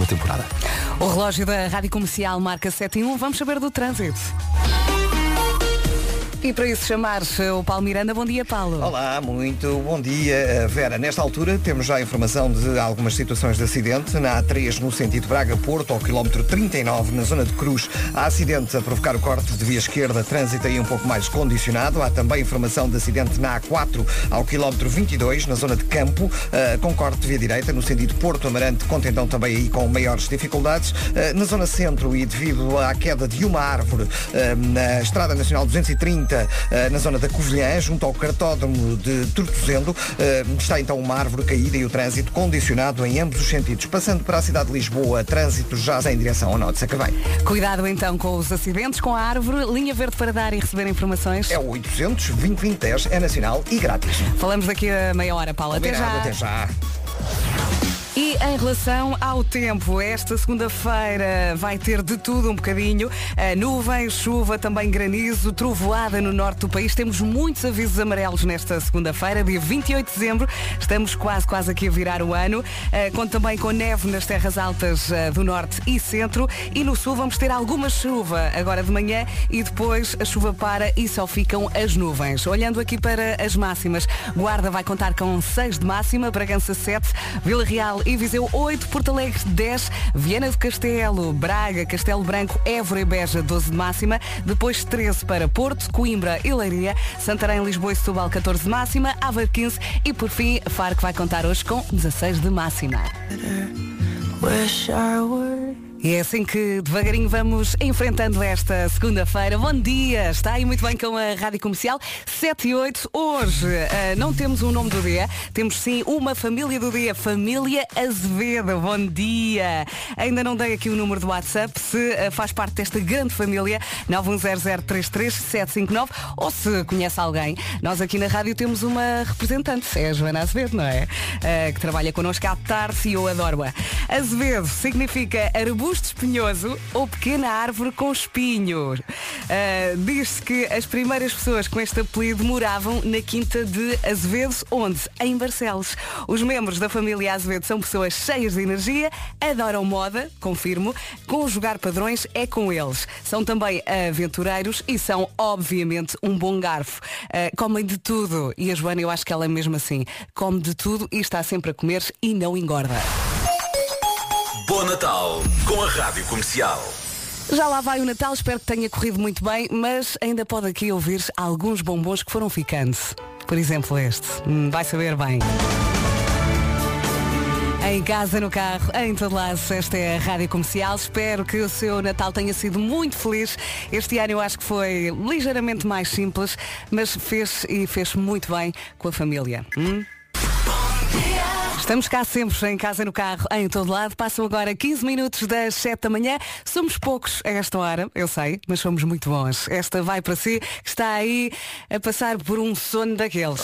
próxima temporada. O relógio da Rádio Comercial marca 7 e 1. Vamos saber do trânsito. E para isso chamar o Paulo Miranda. Bom dia, Paulo. Olá, muito bom dia, eh, Vera. Nesta altura temos já informação de algumas situações de acidente. Na A3, no sentido Braga-Porto, ao quilómetro 39, na zona de Cruz, há acidente a provocar o corte de via esquerda, trânsito aí um pouco mais condicionado. Há também informação de acidente na A4, ao quilómetro 22, na zona de Campo, eh, com corte de via direita, no sentido Porto Amarante, contentão também aí com maiores dificuldades. Eh, Na zona centro e devido à queda de uma árvore na Estrada Nacional 230, eh, na zona da Covilhã, junto ao cartódromo de Tortozendo, eh, está então uma árvore caída e o trânsito condicionado em ambos os sentidos. Passando para a cidade de Lisboa, trânsito já em direção ao Norte de Sacavém. Cuidado então com os acidentes, com a árvore. Linha verde para dar e receber informações. É o 800 2010 é nacional e grátis. Falamos daqui a meia hora, Paulo. Até já. Até já. E em relação ao tempo, esta segunda-feira vai ter de tudo um bocadinho. Uh, nuvens, chuva, também granizo, trovoada no norte do país. Temos muitos avisos amarelos nesta segunda-feira, dia 28 de dezembro. Estamos quase, quase aqui a virar o ano. Uh, conto também com neve nas terras altas uh, do norte e centro. E no sul vamos ter alguma chuva agora de manhã e depois a chuva para e só ficam as nuvens. Olhando aqui para as máximas, Guarda vai contar com 6 de máxima, Bragança 7, Vila Real e Viseu 8, Porto Alegre 10, Viana do Castelo, Braga, Castelo Branco, Évora e Beja 12 de máxima, depois 13 para Porto, Coimbra e Leiria, Santarém, Lisboa e Setúbal 14 de máxima, Aveiro 15 e por fim que vai contar hoje com 16 de máxima. E é assim que devagarinho vamos enfrentando esta segunda-feira. Bom dia! Está aí muito bem com a Rádio Comercial 7 e 8. Hoje ah, não temos um nome do dia, temos sim uma família do dia, Família Azevedo. Bom dia! Ainda não dei aqui o número do WhatsApp, se ah, faz parte desta grande família 910033759 ou se conhece alguém. Nós aqui na rádio temos uma representante, é a Joana Azevedo, não é? Ah, que trabalha connosco à tarde e eu adoro-a. Azevedo significa arbusto espinhoso ou pequena árvore com espinho. Ah, Diz-se que as primeiras pessoas com este apelido moravam na quinta de Azevedo, onde? Em Barcelos. Os membros da família Azevedo são pessoas cheias de energia, adoram moda, confirmo, conjugar padrões é com eles. São também aventureiros e são, obviamente, um bom garfo. Ah, comem de tudo. E a Joana, eu acho que ela é mesmo assim. Come de tudo e está sempre a comer e não engorda. Bom Natal com a Rádio Comercial. Já lá vai o Natal, espero que tenha corrido muito bem, mas ainda pode aqui ouvir alguns bombons que foram ficando. Por exemplo, este. Hum, vai saber bem. Em casa, no carro, em todo lado, esta é a Rádio Comercial. Espero que o seu Natal tenha sido muito feliz. Este ano eu acho que foi ligeiramente mais simples, mas fez e fez muito bem com a família. Hum? Estamos cá sempre em casa, no carro, em todo lado. Passam agora 15 minutos das 7 da manhã. Somos poucos a esta hora, eu sei, mas somos muito bons. Esta vai para si, que está aí a passar por um sono daqueles.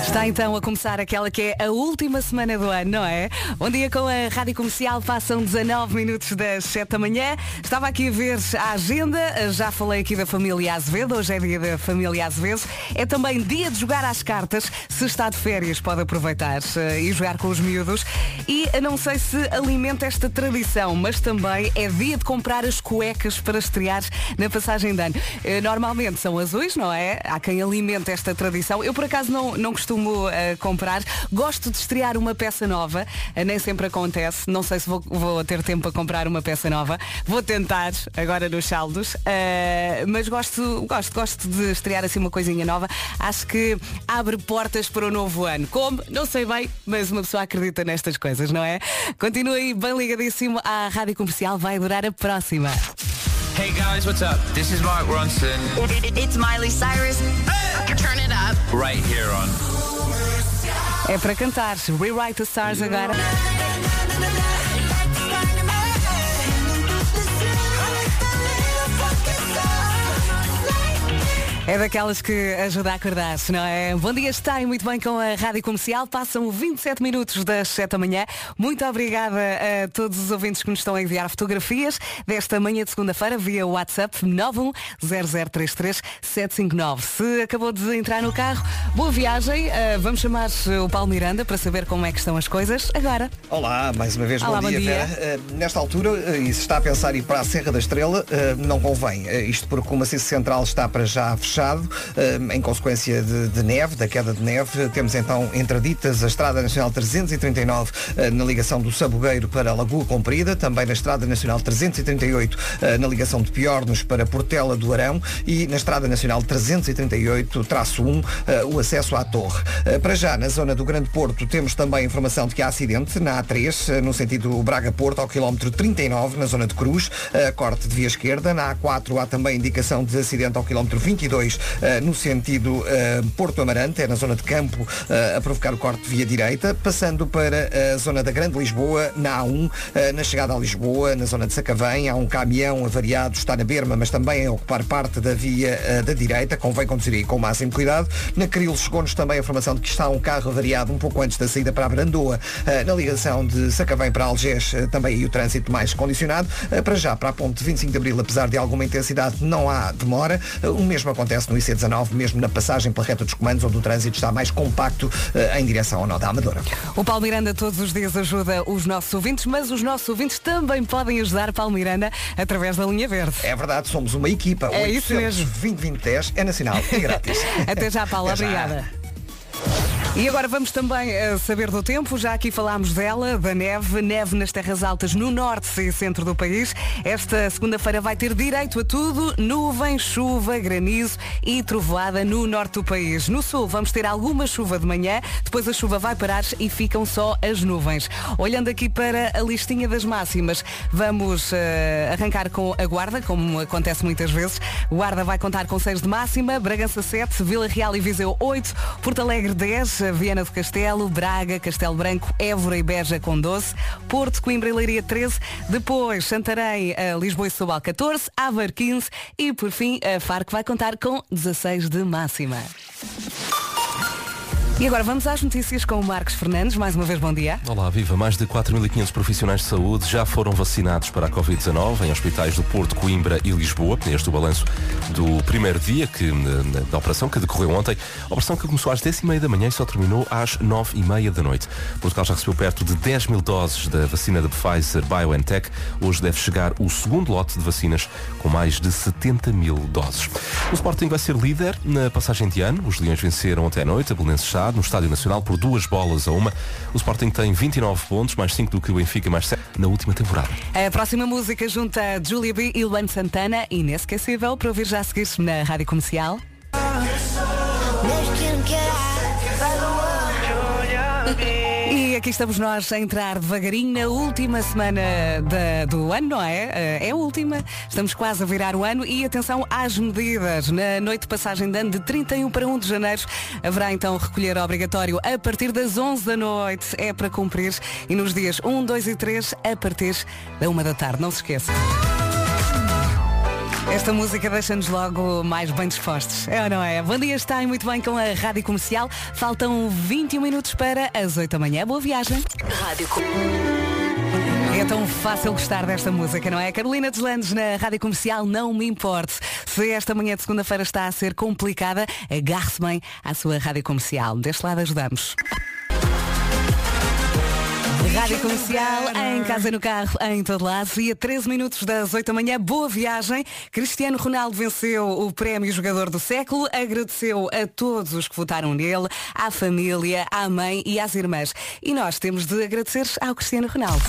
Está então a começar aquela que é a última semana do ano, não é? Bom dia com a Rádio Comercial, passam 19 minutos das 7 da manhã. Estava aqui a ver a agenda, já falei aqui da família Azevedo, hoje é dia da família Azevedo. É também dia de jogar às cartas, se está de férias pode aproveitar eh, e jogar com os miúdos. E eh, não sei se alimenta esta tradição, mas também é dia de comprar as cuecas para estrear na passagem de ano. Eh, Normalmente são azuis, não é? Há quem alimente esta tradição. Eu por acaso não, não costumo eh, comprar. Gosto de estrear uma peça nova. Eh, nem sempre acontece. Não sei se vou, vou ter tempo para comprar uma peça nova. Vou tentar agora nos saldos. Eh, mas gosto, gosto, gosto de estrear assim uma coisinha nova. Acho que abre portas para o novo ano. Como? Não sei bem, mas uma pessoa acredita nestas coisas, não é? Continue aí bem ligadíssimo à Rádio Comercial. Vai durar a próxima. Hey guys, what's up? This is Mark Ronson. It's Miley Cyrus. Turn it up. Right here on. É para cantar. Rewrite the Stars agora. É daquelas que ajuda a acordar-se, não é? Bom dia, está e muito bem com a Rádio Comercial. Passam 27 minutos das 7 da manhã. Muito obrigada a todos os ouvintes que nos estão a enviar fotografias desta manhã de segunda-feira via WhatsApp 910033759. Se acabou de entrar no carro, boa viagem. Uh, vamos chamar o Paulo Miranda para saber como é que estão as coisas agora. Olá, mais uma vez Olá, bom, bom dia, dia. Vera. Uh, nesta altura, uh, e se está a pensar ir para a Serra da Estrela, não convém. Isto porque o maciço central está para já fechado, uh, em consequência de, de neve, da queda de neve. Temos então entreditas a Estrada Nacional 339 uh, na ligação do Sabugueiro para Lagoa Comprida, também na Estrada Nacional 338 uh, na ligação de Piornos para Portela do Arão e na Estrada Nacional 338-1 o acesso à Torre. Para já, na zona do Grande Porto, temos também informação de que há acidente na A3, uh, no sentido Braga-Porto, ao quilómetro 39, na zona de Cruz, corte de via esquerda. Na A4 há também indicação de acidente ao quilómetro 22, uh, no sentido uh, Porto Amarante, é na zona de Campo, uh, a provocar o corte via direita. Passando para a zona da Grande Lisboa, na A1, uh, na chegada a Lisboa, na zona de Sacavém, há um caminhão avariado, está na berma, mas também a ocupar parte da via da direita. Convém conduzir aí com o máximo cuidado. Na Caril chegou-nos também a informação de que está um carro avariado um pouco antes da saída para a Brandoa, na ligação de Sacavém para Algés, também aí o trânsito mais condicionado. Para já, para a ponte 25 de Abril, apesar de alguma intensidade, não há demora. O mesmo acontece no IC19, mesmo na passagem pela reta dos comandos, onde o trânsito está mais compacto uh, em direção ao nó da Amadora. O Paulo Miranda todos os dias ajuda os nossos ouvintes, mas os nossos ouvintes também podem ajudar Paulo Miranda através da linha verde. É verdade, somos uma equipa. É isso mesmo. 20 20 10 é nacional e grátis. Até já, Paulo. Até já. Obrigada. E agora vamos também eh, saber do tempo, já aqui falámos dela, da neve, neve nas terras altas no norte e centro do país. Esta segunda-feira vai ter direito a tudo, nuvem, chuva, granizo e trovoada no norte do país. No sul vamos ter alguma chuva de manhã, depois a chuva vai parar e ficam só as nuvens. Olhando aqui para a listinha das máximas, vamos eh, arrancar com a Guarda, como acontece muitas vezes. Guarda vai contar com 6 de máxima, Bragança 7, Vila Real e Viseu 8, Porto Alegre 10, Viana do Castelo, Braga, Castelo Branco, Évora e Beja com 12, Porto, Coimbra e Leiria 13, depois Santarém, Lisboa e Setúbal 14, Aveiro 15 e por fim a Faro que vai contar com 16 de máxima. E agora vamos às notícias com o Marcos Fernandes. Mais uma vez, bom dia. Olá, viva. Mais de 4.500 profissionais de saúde já foram vacinados para a Covid-19 em hospitais do Porto, Coimbra e Lisboa. Este é o balanço do primeiro dia que, na- da operação que decorreu ontem. A operação que começou às 10h30 da manhã e só terminou às 9h30 da noite. Portugal já recebeu perto de 10 mil doses da vacina da Pfizer BioNTech. Hoje deve chegar o segundo lote de vacinas com mais de 70 mil doses. O Sporting vai ser líder na passagem de ano. Os Leões venceram ontem à noite a Belenenses No Estádio Nacional por duas bolas a uma. O Sporting tem 29 pontos, mais 5 do que o Benfica, mais 7 na última temporada. A próxima música junta Julia B e Luan Santana, inesquecível, para ouvir já a seguir na Rádio Comercial. Aqui estamos nós a entrar devagarinho na última semana do ano, não é? Eh, É a última. Estamos quase a virar o ano e atenção às medidas. Na noite de passagem de ano de 31 para 1 de janeiro haverá então recolher obrigatório a partir das 11 da noite. É para cumprir. E nos dias 1, 2 e 3 a partir da 1 da tarde. Não se esqueça. Esta música deixa-nos logo mais bem dispostos. É ou não é? Bom dia, está muito bem com a Rádio Comercial. Faltam 21 minutos para as 8 da manhã. Boa viagem. Rádio É tão fácil gostar desta música, não é? Carolina Deslandes na Rádio Comercial, não me importe. Se esta manhã de segunda-feira está a ser complicada, agarre-se bem à sua Rádio Comercial. Deste lado ajudamos. Rádio Comercial, em casa, no carro, em todo lado. E a 13 minutos das 8 da manhã, boa viagem. Cristiano Ronaldo venceu o prémio Jogador do Século, agradeceu a todos os que votaram nele, à família, à mãe e às irmãs. E nós temos de agradecer ao Cristiano Ronaldo.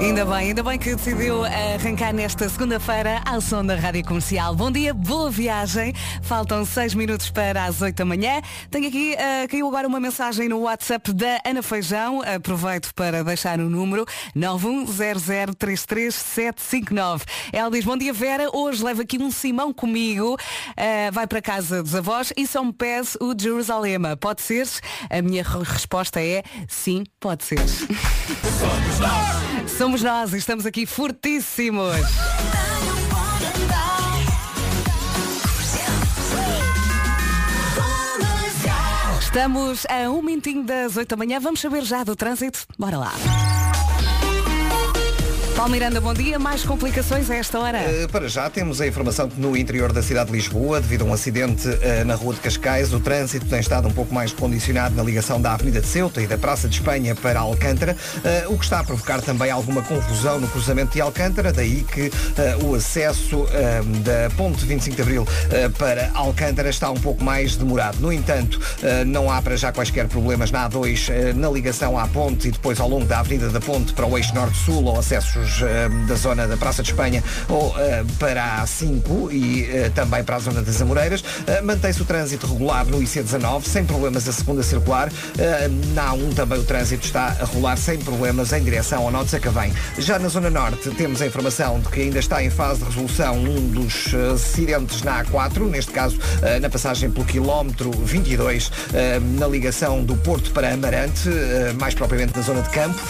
Ainda bem, ainda bem que decidiu arrancar nesta segunda-feira ao som da Rádio Comercial. Bom dia, boa viagem. Faltam seis minutos para as oito da manhã. Tenho aqui, ah, caiu agora uma mensagem no WhatsApp da Ana Feijão. Aproveito para deixar o número 910033759. Ela diz, bom dia Vera, hoje levo aqui um Simão comigo. Ah, vai para casa dos avós e só me pede o Jerusalema. Pode ser? A minha re- resposta é sim, pode ser. Somos nós Somos nós, estamos aqui fortíssimos. Estamos a um minutinho das 8 da manhã, vamos saber já do trânsito. Bora lá. Paulo Miranda, bom dia. Mais complicações a esta hora? Uh, para já temos a informação que no interior da cidade de Lisboa, devido a um acidente uh, na rua de Cascais, o trânsito tem estado um pouco mais condicionado na ligação da Avenida de Ceuta e da Praça de Espanha para Alcântara, uh, o que está a provocar também alguma confusão no cruzamento de Alcântara, daí que o acesso da ponte 25 de Abril para Alcântara está um pouco mais demorado. No entanto, não há para já quaisquer problemas na A2 na ligação à ponte e depois ao longo da Avenida da Ponte para o eixo norte-sul ou acessos da zona da Praça de Espanha ou para a A5 e também para a zona das Amoreiras. Mantém-se o trânsito regular no IC19, sem problemas a segunda circular. Na A1 também o trânsito está a rolar sem problemas em direção ao Norte Sacavém. Já na Zona Norte temos a informação de que ainda está em fase de resolução um dos acidentes na A4, neste caso na passagem pelo quilómetro 22, na ligação do Porto para Amarante, mais propriamente na zona de Campo,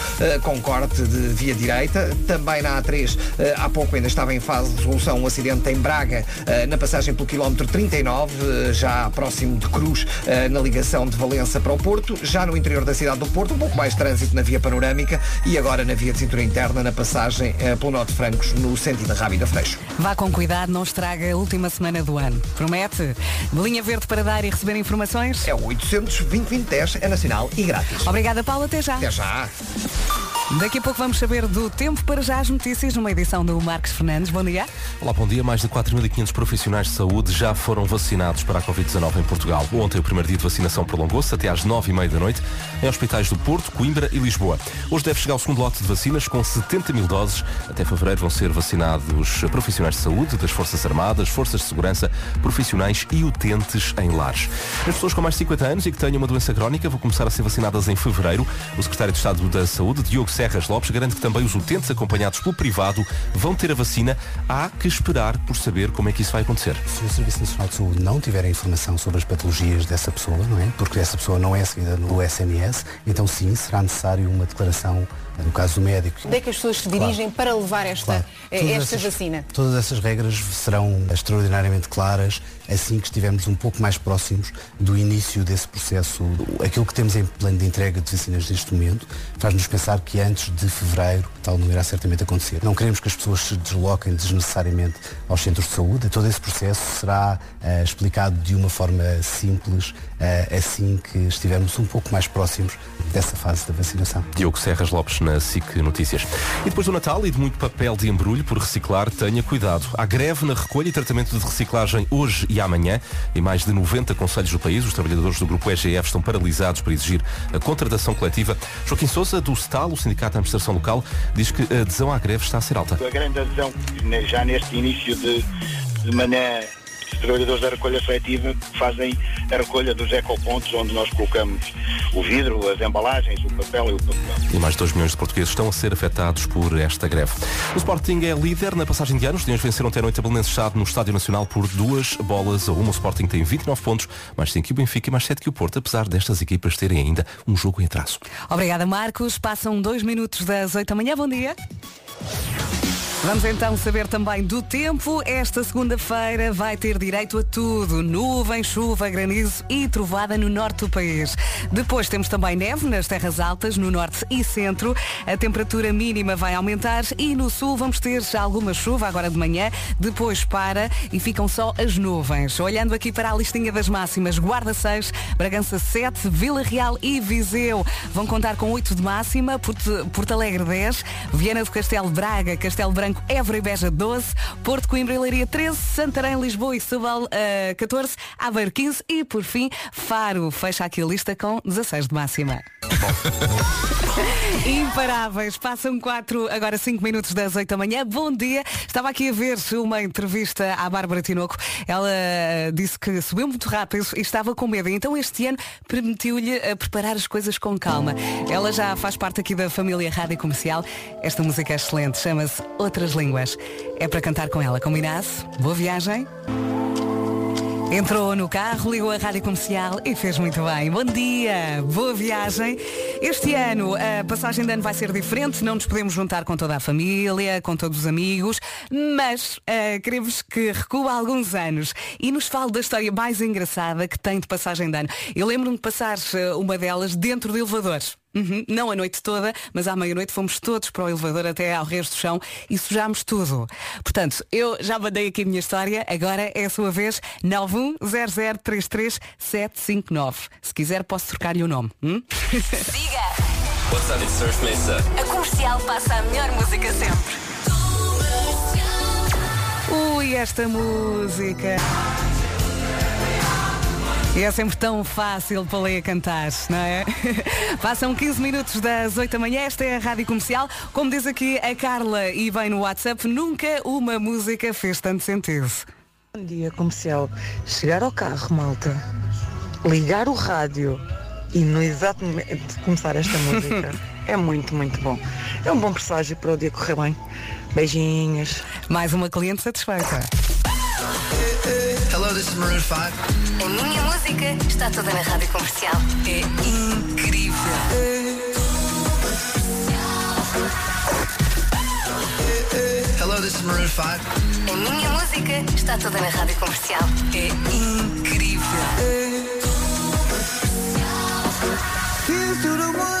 com corte de via direita também na A3, eh, há pouco ainda estava em fase de resolução um acidente em Braga, eh, na passagem pelo quilómetro 39, eh, já próximo de Cruz, na ligação de Valença para o Porto. Já no interior da cidade do Porto, um pouco mais trânsito na via panorâmica e agora na via de cintura interna, na passagem pelo Norte Francos, no sentido da Rábida Freixo. Vá com cuidado, não estraga a última semana do ano. Promete? Linha verde para dar e receber informações? É o 800 2010 é nacional e grátis. Obrigada, Paulo. Até já. Até já. Daqui a pouco vamos saber do tempo para já as notícias numa edição do Marcos Fernandes. Bom dia. Olá, bom dia. Mais de 4.500 profissionais de saúde já foram vacinados para a Covid-19 em Portugal. Ontem o primeiro dia de vacinação prolongou-se até às 9h30 da noite em hospitais do Porto, Coimbra e Lisboa. Hoje deve chegar o segundo lote de vacinas com 70 mil doses. Até fevereiro vão ser vacinados profissionais de saúde das Forças Armadas, Forças de Segurança, profissionais e utentes em lares. As pessoas com mais de 50 anos e que tenham uma doença crónica vão começar a ser vacinadas em fevereiro. O secretário de Estado da Saúde, Diogo Serras Lopes, garante que também os utentes acompanhados pelo privado vão ter a vacina. Há que esperar por saber como é que isso vai acontecer. Se o Serviço Nacional de Saúde não tiver a informação sobre as patologias dessa pessoa, não é? Porque essa pessoa não é seguida no SMS, então sim, será necessário uma declaração no caso do médico. Onde é que as pessoas se dirigem claro. para levar esta, claro. esta essas, vacina? Todas essas regras serão extraordinariamente claras assim que estivermos um pouco mais próximos do início desse processo. Aquilo que temos em plano de entrega de vacinas neste momento faz-nos pensar que antes de fevereiro tal não irá certamente acontecer. Não queremos que as pessoas se desloquem desnecessariamente aos centros de saúde. Todo esse processo será uh, explicado de uma forma simples uh, assim que estivermos um pouco mais próximos dessa fase da vacinação. Diogo Serras Lopes na SIC Notícias. E depois do Natal e de muito papel de embrulho por reciclar, tenha cuidado. Há greve na recolha e tratamento de reciclagem hoje e amanhã. Em mais de 90 conselhos do país, os trabalhadores do grupo EGF estão paralisados para exigir a contratação coletiva. Joaquim Sousa, do STAL, o Sindicato de Administração Local, diz que a adesão à greve está a ser alta. A grande adesão, já neste início de, de manhã os trabalhadores da recolha seletiva fazem a recolha dos ecopontos onde nós colocamos o vidro, as embalagens, o papel e o papel. E mais de 2 milhões de portugueses estão a ser afetados por esta greve. O Sporting é líder na passagem de anos. Os Leões venceram ontem à noite a Belenenses Chade no Estádio Nacional por duas bolas a uma. O Sporting tem 29 pontos, mais 5 que o Benfica e mais 7 que o Porto, apesar destas equipas terem ainda um jogo em atraso. Obrigada, Marcos. Passam dois minutos das 8 da manhã. Bom dia. Vamos então saber também do tempo. Esta segunda-feira vai ter direito a tudo. Nuvem, chuva, granizo e trovada no norte do país. Depois temos também neve nas terras altas, no norte e centro. A temperatura mínima vai aumentar e no sul vamos ter já alguma chuva agora de manhã. Depois para e ficam só as nuvens. Olhando aqui para a listinha das máximas, Guarda 6, Bragança 7, Vila Real e Viseu vão contar com 8 de máxima, Porto, Porto Alegre 10, Viana do Castelo Braga, Castelo Branco Branco, Évora e Beja 12, Porto Coimbra e Leiria 13, Santarém, Lisboa e Setúbal uh, 14, Aveiro 15 e por fim Faro fecha aqui a lista com 16 de máxima. Imparáveis, passam 4, agora 5 minutos das 8 da manhã. Bom dia. Estava aqui a ver uma entrevista à Bárbara Tinoco. Ela disse que subiu muito rápido e estava com medo. Então este ano permitiu-lhe eh, preparar as coisas com calma. Ela já faz parte aqui da família Rádio Comercial. Esta música é excelente, chama-se Outras Línguas. É para cantar com ela, combinado? Boa viagem. Entrou no carro, ligou a rádio comercial e fez muito bem. Bom dia, boa viagem. Este ano a passagem de ano vai ser diferente, não nos podemos juntar com toda a família, com todos os amigos, mas uh, queremos que recua alguns anos e nos fale da história mais engraçada que tem de passagem de ano. Eu lembro-me de passar uh, uma delas dentro de elevadores. Uhum, não a noite toda, mas à meia-noite fomos todos para o elevador até ao resto do chão e sujámos tudo. Portanto, eu já mandei aqui a minha história, agora é a sua vez, 910033759. Se quiser posso trocar-lhe o nome. Hum? Diga! What's up, it's Surf Mesa. A comercial passa a melhor música sempre. Ui, esta música. E é sempre tão fácil para ler a cantar, não é? Passam 15 minutos das 8 da manhã, esta é a Rádio Comercial. Como diz aqui a Carla e vem no WhatsApp, nunca uma música fez tanto sentido. Bom dia, comercial. Chegar ao carro, malta, ligar o rádio e no exato momento começar esta música é muito, muito bom. É um bom presságio para o dia correr bem. Beijinhos. Mais uma cliente satisfeita. Hello, this is Maroon 5. A minha música está toda na rádio comercial. É incrível. Hello, this is Maroon 5. A minha música está toda na rádio comercial. É incrível. Here's to the got.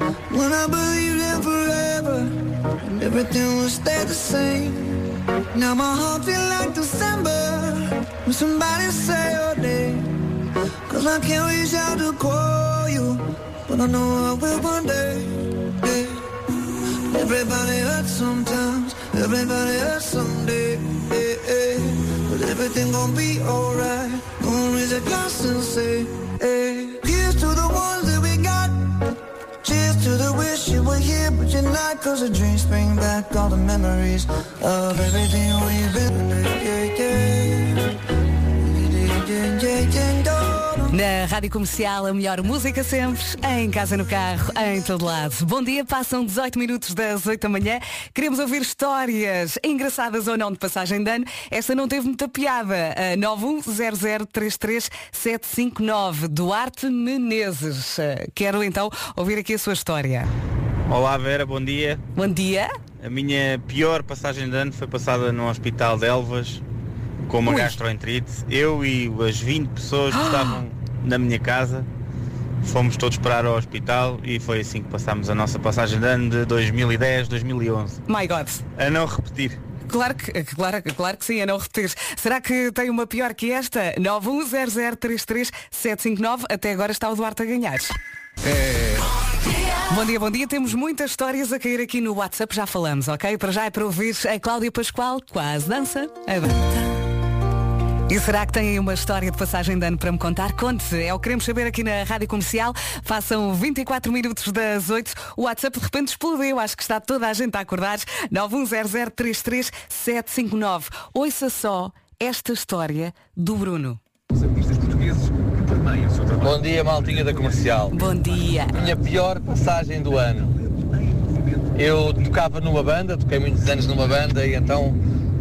When I believed in forever and everything would stay the same. Now my heart feel like December when somebody say your name. Cause I can't reach out to call you, but I know I will one day. yeah. Everybody hurts sometimes, everybody hurts someday. yeah, yeah. But everything gon' be alright. Gonna raise a glass and say, hey. Here, but you're not. Cause the dreams bring back all the memories of everything we've been. Yeah, Na Rádio Comercial, a melhor música sempre, em casa, no carro, em todo lado. Bom dia, passam 18 minutos das 8 da manhã. Queremos ouvir histórias engraçadas ou não de passagem de ano. Esta não teve muita piada. A 910033759, Duarte Menezes. Eh, Quero então ouvir aqui a sua história. Olá Vera, bom dia. Bom dia. A minha pior passagem de ano foi passada no Hospital de Elvas com uma Ui. gastroenterite. Eu e as 20 pessoas que estavam na minha casa fomos todos parar ao hospital e foi assim que passámos a nossa passagem de ano de 2010, 2011. My God. A não repetir. Claro que, claro, claro que sim, a não repetir. Será que tem uma pior que esta? 910033759. Até agora está o Duarte a ganhar. Bom dia, bom dia. Temos muitas histórias a cair aqui no WhatsApp, já falamos, ok? Para já é para ouvir a Cláudia Pascoal, quase dança. A dança. E será que tem aí uma história de passagem de ano para me contar? Conte, é o que queremos saber aqui na Rádio Comercial. Façam 24 minutos das 8. O WhatsApp de repente explodiu. Acho que está toda a gente a acordar. 910033759. Ouça só esta história do Bruno. Bom dia, maltinha da comercial. Bom dia. Minha pior passagem do ano. Eu tocava numa banda, toquei muitos anos numa banda e então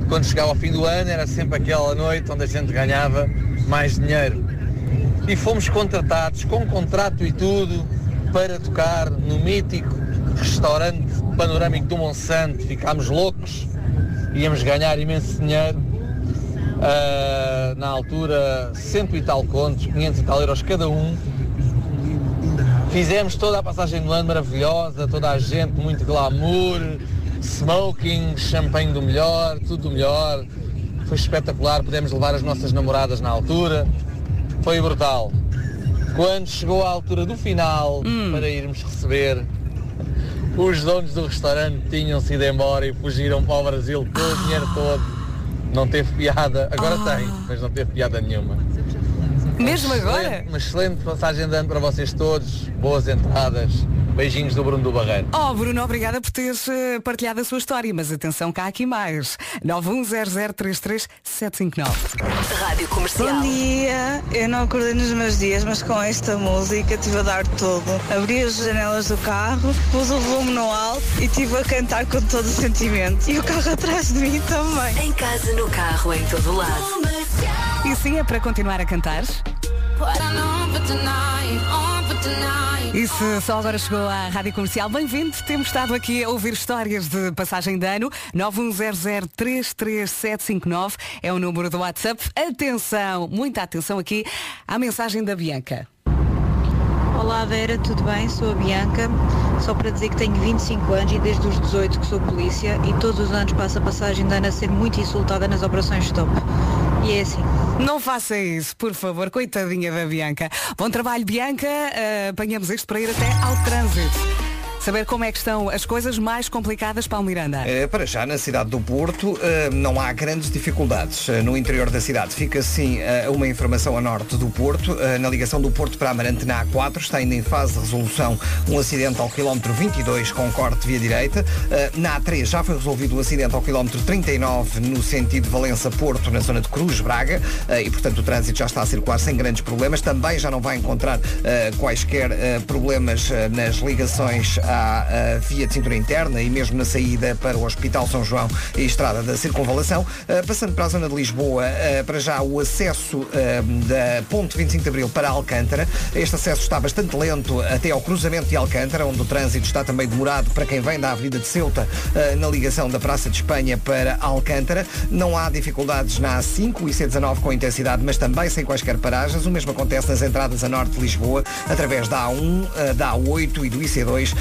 quando chegava ao fim do ano era sempre aquela noite onde a gente ganhava mais dinheiro. E fomos contratados com contrato e tudo para tocar no mítico restaurante panorâmico do Monsanto. Ficámos loucos, íamos ganhar imenso dinheiro. Ah, na altura, cento e tal contos, 500 e tal euros cada um. Fizemos toda a passagem do ano maravilhosa, toda a gente, muito glamour, smoking, champanhe do melhor, tudo do melhor. Foi espetacular, pudemos levar as nossas namoradas na altura. Foi brutal. Quando chegou a altura do final, para irmos receber, os donos do restaurante tinham-se ido embora e fugiram para o Brasil com o dinheiro todo. Não teve piada, agora tem, mas não teve piada nenhuma. Mesmo agora? excelente- Uma excelente passagem de ano para vocês todos. Boas entradas. Beijinhos do Bruno do Barreiro. Oh, Bruno, obrigada por teres eh, partilhado a sua história, mas atenção, cá há aqui mais. 910033759. Rádio Comercial. Bom dia, eu não acordei nos meus dias, mas com esta música estive a dar tudo. Abri as janelas do carro, pus o volume no alto e estive a cantar com todo o sentimento. E o carro atrás de mim também. Em casa, no carro, em todo lado. E sim, é para continuar a cantar. E se só agora chegou à Rádio Comercial, bem-vindo. Temos estado aqui a ouvir histórias de passagem de ano. 910033759 é o número do WhatsApp. Atenção, muita atenção aqui à mensagem da Bianca. Olá Vera, tudo bem? Sou a Bianca. Só para dizer que tenho 25 anos e desde os 18 que sou polícia e todos os anos passo a passagem de ano a ser muito insultada nas operações stop. E é assim. Não faça isso, por favor, coitadinha da Bianca. Bom trabalho, Bianca. Uh, apanhamos isto para ir até ao trânsito. Saber como é que estão as coisas mais complicadas para o Miranda. Eh, Para já, na cidade do Porto, eh, não há grandes dificuldades. Eh, No interior da cidade fica sim uma informação a norte do Porto. Na ligação do Porto para Amarante na A4 está ainda em fase de resolução um acidente ao quilómetro 22 com corte via direita. Na A3 já foi resolvido o acidente ao quilómetro 39 no sentido Valença-Porto, na zona de Cruz Braga. E, portanto, o trânsito já está a circular sem grandes problemas. Também já não vai encontrar quaisquer problemas nas ligações à à via de cintura interna e mesmo na saída para o Hospital São João e Estrada da Circunvalação. Uh, passando para a zona de Lisboa, uh, para já o acesso da Ponte 25 de Abril para Alcântara. Este acesso está bastante lento até ao cruzamento de Alcântara, onde o trânsito está também demorado para quem vem da Avenida de Ceuta na ligação da Praça de Espanha para Alcântara. Não há dificuldades na A5 e C19 com intensidade, mas também sem quaisquer paragens. O mesmo acontece nas entradas a norte de Lisboa, através da A1, da A8 e do IC2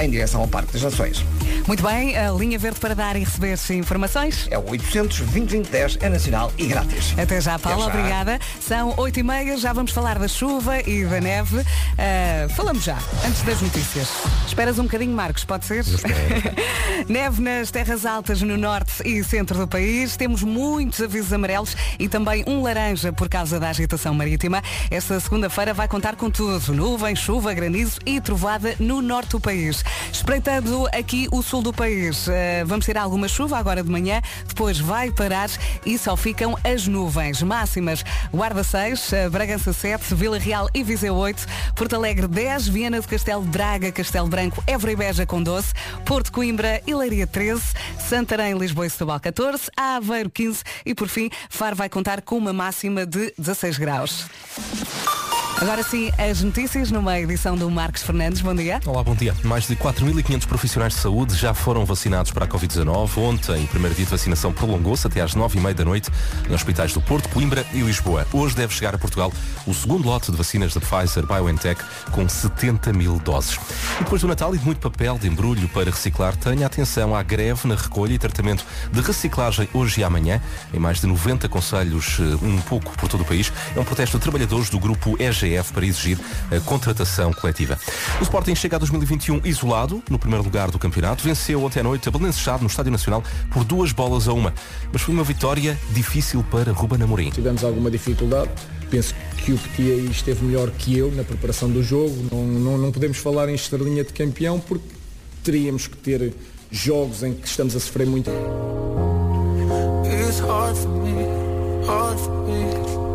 em direção ao Parque das Nações. Muito bem, a linha verde para dar e receber informações. É o 800 2010 é nacional e grátis. Até já, Paula, Até já. obrigada. São 8 e meia, já vamos falar da chuva e da neve. Uh, falamos já, antes das notícias. Esperas um bocadinho, Marcos, pode ser? neve nas terras altas no norte e centro do país. Temos muitos avisos amarelos e também um laranja por causa da agitação marítima. Esta segunda-feira vai contar com tudo. Nuvem, chuva, granizo e trovada no norte do país. Espreitando aqui o sul do país, uh, vamos ter alguma chuva agora de manhã, depois vai parar e só ficam as nuvens máximas. Guarda 6, uh, Bragança 7, Vila Real e Viseu 8, Porto Alegre 10, Viana do Castelo, Braga, Castelo Branco, Évora e Beja com 12, Porto Coimbra e Leiria 13, Santarém, Lisboa e Setúbal 14, Aveiro 15 e por fim Faro vai contar com uma máxima de 16 graus. Agora sim, as notícias numa edição do Marcos Fernandes. Bom dia. Olá, bom dia. Mais de 4.500 profissionais de saúde já foram vacinados para a Covid-19. Ontem, o primeiro dia de vacinação prolongou-se até às 9h30 da noite nos hospitais do Porto, Coimbra e Lisboa. Hoje deve chegar a Portugal o segundo lote de vacinas da Pfizer BioNTech com 70 mil doses. E depois do Natal e de muito papel de embrulho para reciclar, tenha atenção à greve na recolha e tratamento de reciclagem hoje e amanhã, em mais de 90 conselhos, um pouco por todo o país. É um protesto de trabalhadores do grupo EGF para exigir a contratação coletiva. O Sporting chega a 2021 isolado, no primeiro lugar do campeonato. Venceu ontem à noite a Chade no Estádio Nacional por duas bolas a uma. Mas foi uma vitória difícil para Ruben Amorim. Tivemos alguma dificuldade. Penso que o Petit aí esteve melhor que eu na preparação do jogo. Não, não, não podemos falar em estrelinha de campeão porque teríamos que ter jogos em que estamos a sofrer muito. It's hard for me, hard for me.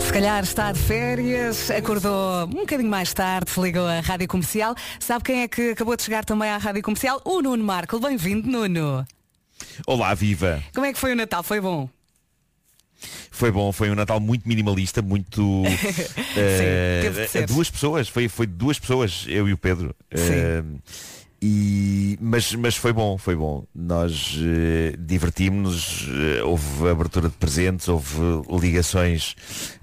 Se calhar está de férias, acordou um bocadinho mais tarde, ligou a Rádio Comercial. Sabe quem é que acabou de chegar também à Rádio Comercial? O Nuno Marco. Bem-vindo, Nuno. Olá, viva! Como é que foi o Natal? Foi bom? Foi bom, foi um Natal muito minimalista, muito Sim, uh, duas pessoas, foi, foi duas pessoas, eu e o Pedro. Sim. Uh, e, mas, mas foi bom, foi bom. Nós uh, divertimos-nos, uh, houve abertura de presentes, houve ligações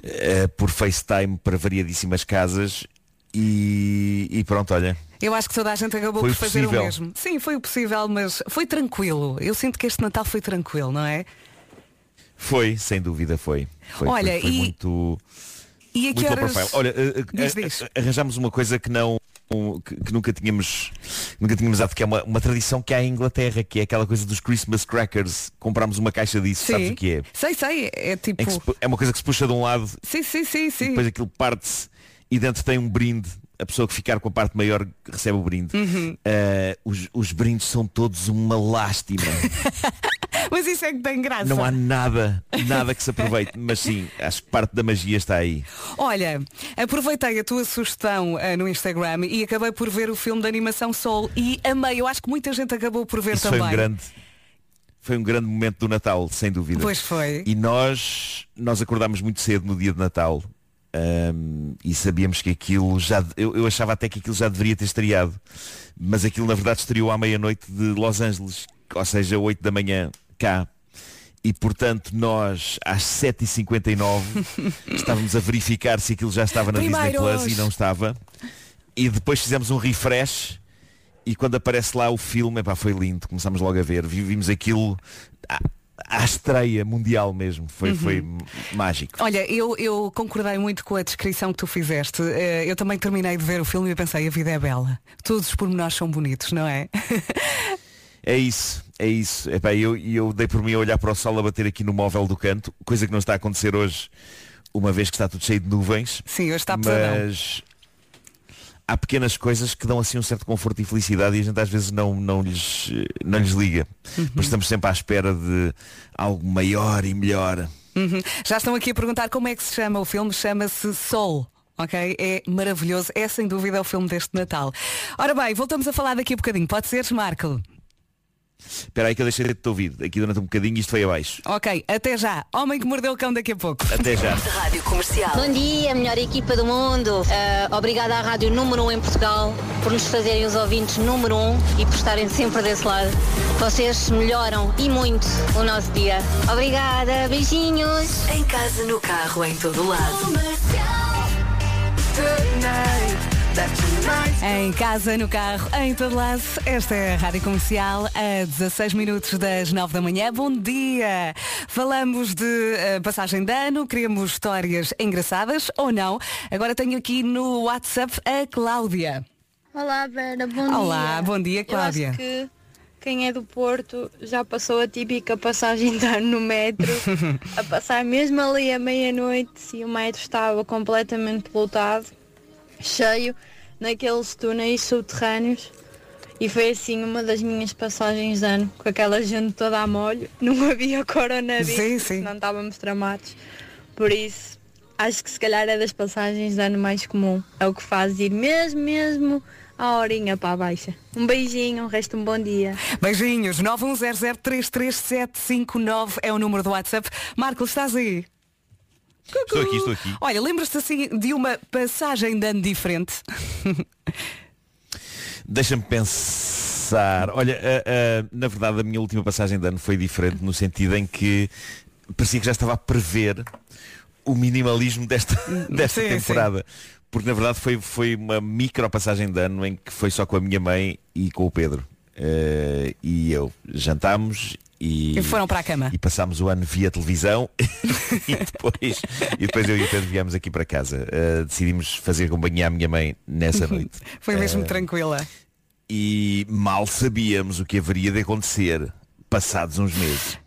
uh, por FaceTime para variadíssimas casas e, e pronto, olha. Eu acho que toda a gente acabou Foi por fazer possível. o mesmo. Sim, foi o possível, mas foi tranquilo. Eu sinto que este Natal foi tranquilo, não é? Foi, sem dúvida foi. foi Olha, foi, foi e- muito. E a que Muito horas... Olha, Diz, diz. arranjámos uma coisa que não um, que, que nunca tínhamos nunca tínhamos dado, que é uma, uma tradição que há em Inglaterra, que é aquela coisa dos Christmas crackers. Comprámos uma caixa disso, Sim. sabes o que é? Sei, sei, é tipo. Se é uma coisa que se puxa de um lado Sim, sim, sim, sim. depois aquilo parte-se e dentro tem um brinde. A pessoa que ficar com a parte maior recebe o brinde. Uhum. Eh, os, os brindes são todos uma lástima. Mas isso é que tem graça. Não há nada, nada que se aproveite. Mas sim, acho que parte da magia está aí. Olha, aproveitei a tua sugestão ah, no Instagram e acabei por ver o filme de animação Soul e amei. Eu acho que muita gente acabou por ver Isso também. foi um grande. Foi um grande momento do Natal, sem dúvida. Pois foi. E nós, nós acordámos muito cedo no dia de Natal ahm, e sabíamos que aquilo já. Eu, eu achava até que aquilo já deveria ter estreado. Mas aquilo na verdade estreou à meia-noite de Los Angeles, ou seja, 8 da manhã cá. E portanto nós às 7h59 estávamos a verificar se aquilo já estava na Disney Primeiros. Plus e não estava. E depois fizemos um refresh e quando aparece lá o filme, epá, foi lindo, começámos logo a ver, Vi- vimos aquilo à, à estreia mundial mesmo, foi, Uhum. foi mágico. Olha, eu, eu concordei muito com a descrição que tu fizeste. Eh, Eu também terminei de ver o filme e pensei, a vida é bela. Todos os pormenores são bonitos, não é? É isso, é isso. Epá, eu, e eu dei por mim a olhar para o sol a bater aqui no móvel do canto, coisa que não está a acontecer hoje, uma vez que está tudo cheio de nuvens. Sim, hoje está pesadão. Mas há pequenas coisas que dão assim um certo conforto e felicidade e a gente às vezes não, não, lhes, não lhes liga. Mas estamos sempre à espera de algo maior e melhor. Uhum. Já estão aqui a perguntar como é que se chama o filme. Chama-se Soul. Ok? É maravilhoso. É sem dúvida o filme deste Natal. Ora bem, voltamos a falar daqui a bocadinho. Pode ser, Marco? Espera aí que eu deixei de te ouvir. Aqui durante um bocadinho isto foi abaixo. Ok, até já. Homem que mordeu o cão daqui a pouco. Até já. Rádio Comercial. Bom dia, melhor equipa do mundo. Ah, obrigada à Rádio Número 1 em Portugal por nos fazerem os ouvintes número 1 e por estarem sempre desse lado. Vocês melhoram e muito o nosso dia. Obrigada, beijinhos. Em casa, no carro, em todo lado. Em casa, no carro, em todo lado. Esta é a Rádio Comercial a 16 minutos das 9 da manhã. Bom dia! Falamos de eh, passagem de ano, queremos histórias engraçadas ou não. Agora tenho aqui no WhatsApp a Cláudia. Olá, Vera, bom dia. Olá, bom dia, Cláudia. Eu acho que quem é do Porto já passou a típica passagem de ano no metro, a passar mesmo ali à meia-noite e o metro estava completamente lotado, cheio, naqueles túneis subterrâneos. E foi assim uma das minhas passagens de ano, com aquela gente toda a molho. Não havia coronavírus, Sim, sim. não estávamos tramados. Por isso, acho que se calhar é das passagens de ano mais comum. É o que faz ir mesmo, mesmo a horinha para a baixa. Um beijinho, um resto um bom dia. Beijinhos, 910033759 é o número do WhatsApp. Marco, estás aí? Estou aqui, estou aqui. Olha, lembras-te assim de uma passagem de ano diferente? Deixa-me pensar. Olha, ah, ah, na verdade a minha última passagem de ano foi diferente no sentido em que parecia que já estava a prever o minimalismo desta, desta Sim, temporada. Porque na verdade foi, foi uma micro passagem de ano em que foi só com a minha mãe e com o Pedro. Ah, e eu jantámos e, E foram para a cama. e passámos o ano via televisão e, depois, e depois eu e o Pedro viemos aqui para casa. Ah, decidimos fazer companhia à minha mãe nessa noite. Foi mesmo Ah, tranquila. e mal sabíamos o que haveria de acontecer passados uns meses.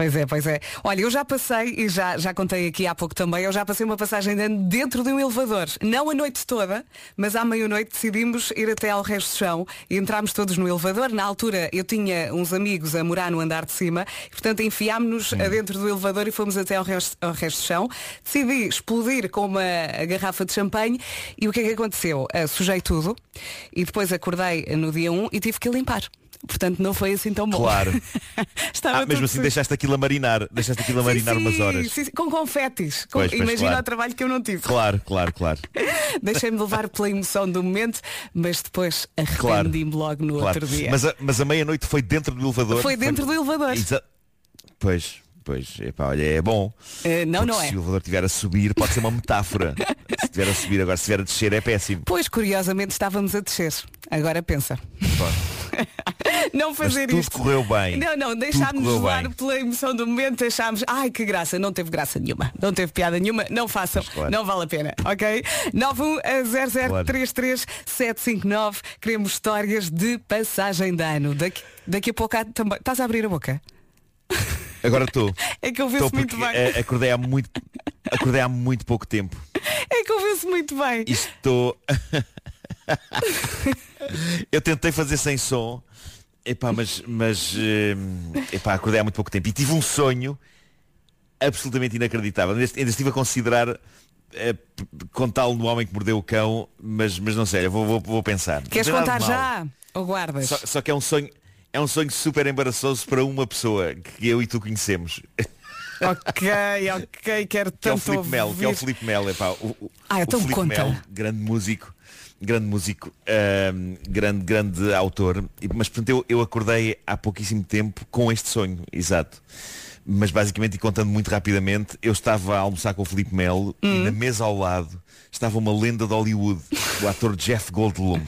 Pois é, pois é. Olha, eu já passei, e já, já contei aqui há pouco também, eu já passei uma passagem dentro de um elevador. Não a noite toda, mas à meia-noite decidimos ir até ao resto do chão e entrámos todos no elevador. Na altura eu tinha uns amigos a morar no andar de cima, e, portanto enfiámos-nos dentro do elevador e fomos até ao resto, ao resto do chão. Decidi explodir com uma garrafa de champanhe e o que é que aconteceu? Ah, sujei tudo e depois acordei no dia 1 e tive que limpar. Portanto, não foi assim tão bom. Claro. Estava Ah, mesmo assim deixaste aquilo a marinar. Deixaste aquilo a marinar Sim, umas horas. sim, com confetes. Com- Pois, pois, Imagina claro. o trabalho que eu não tive. Claro, claro, claro. Deixei-me levar pela emoção do momento, mas depois Claro. arrependi-me logo no claro. outro dia. Mas a, mas a meia-noite foi dentro do elevador. Foi dentro do elevador. Exa- Pois, pois, epá, olha, é bom. Eh, não, não é. Se o elevador estiver a subir, pode ser uma metáfora. se estiver a subir agora, se estiver a descer, é péssimo. Pois, curiosamente, estávamos a descer. Agora pensa. não fazer Mas tudo isto. correu bem. Não, não, Tudo deixámos correu levar bem. pela emoção do momento, achámos, ai que graça, não teve graça nenhuma, não teve piada nenhuma, não façam, claro. não vale a pena, ok? 910033759, queremos histórias de passagem de ano. Daqui, daqui a pouco há também. Estás a abrir a boca? Agora estou. É que eu Estou muito bem. acordei há muito. Acordei há muito pouco tempo. É que ouviu-se muito bem. Estou. eu tentei fazer sem som. Epá, mas, mas eh, epá, acordei há muito pouco tempo e tive um sonho absolutamente inacreditável. Ainda, estive a considerar p- contá-lo no homem que mordeu o cão, mas, mas não sei, eu vou, vou, vou pensar. Queres nada contar já? Ou guardas? Só, só que é um sonho. É um sonho super embaraçoso para uma pessoa que eu e tu conhecemos. Ok, ok, quero que é o tanto Filipe Melo, que é o. Filipe Melo, epá, o, o, Ah, então o Filipe. Melo, grande músico, grande músico, ahm, grande, grande autor, E- mas portanto eu, eu acordei há pouquíssimo tempo com este sonho, exato. Mas basicamente, e contando muito rapidamente, eu estava a almoçar com o Filipe Melo e Hum. na mesa ao lado estava uma lenda de Hollywood, o ator Jeff Goldblum.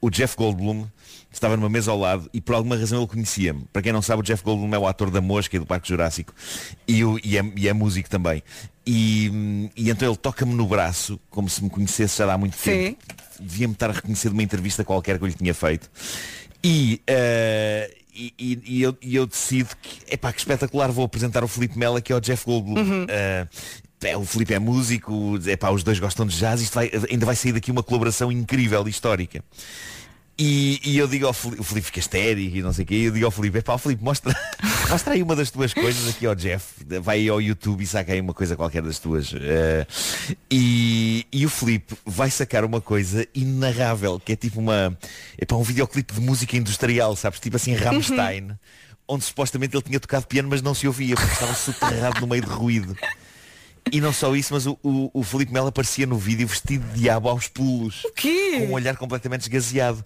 O Jeff Goldblum estava numa mesa ao lado e por alguma razão ele conhecia-me. Para quem não sabe, o Jeff Goldblum é o ator da Mosca e do Parque Jurássico e, o- e é, e é músico também. E, e então ele toca-me no braço, como se me conhecesse já há muito tempo. Devia-me estar a reconhecer de uma entrevista qualquer que eu lhe tinha feito. E, eh, e, e- e eu, e eu decido que, epá, que espetacular, vou apresentar o Felipe Melo aqui ao Jeff Goldblum. Uhum. Eh, é, o Felipe é músico, epá, os dois gostam de jazz, isto vai- ainda vai sair daqui uma colaboração incrível histórica. E, e eu digo ao Felipe, o Felipe fica estéril e não sei o quê, e eu digo ao Felipe, epá, Felipe, mostra, mostra aí uma das tuas coisas aqui ao Jeff, vai aí ao YouTube e saca aí uma coisa qualquer das tuas. Eh, e, e o Felipe vai sacar uma coisa inarrável, que é tipo uma, epá, um videoclipe de música industrial, sabes? Tipo assim, Rammstein, onde supostamente ele tinha tocado piano, mas não se ouvia, porque estava soterrado no meio de ruído. E não só isso, mas o, o, o Felipe Melo aparecia no vídeo vestido de diabo aos pulos. O quê? Com um olhar completamente esgaseado.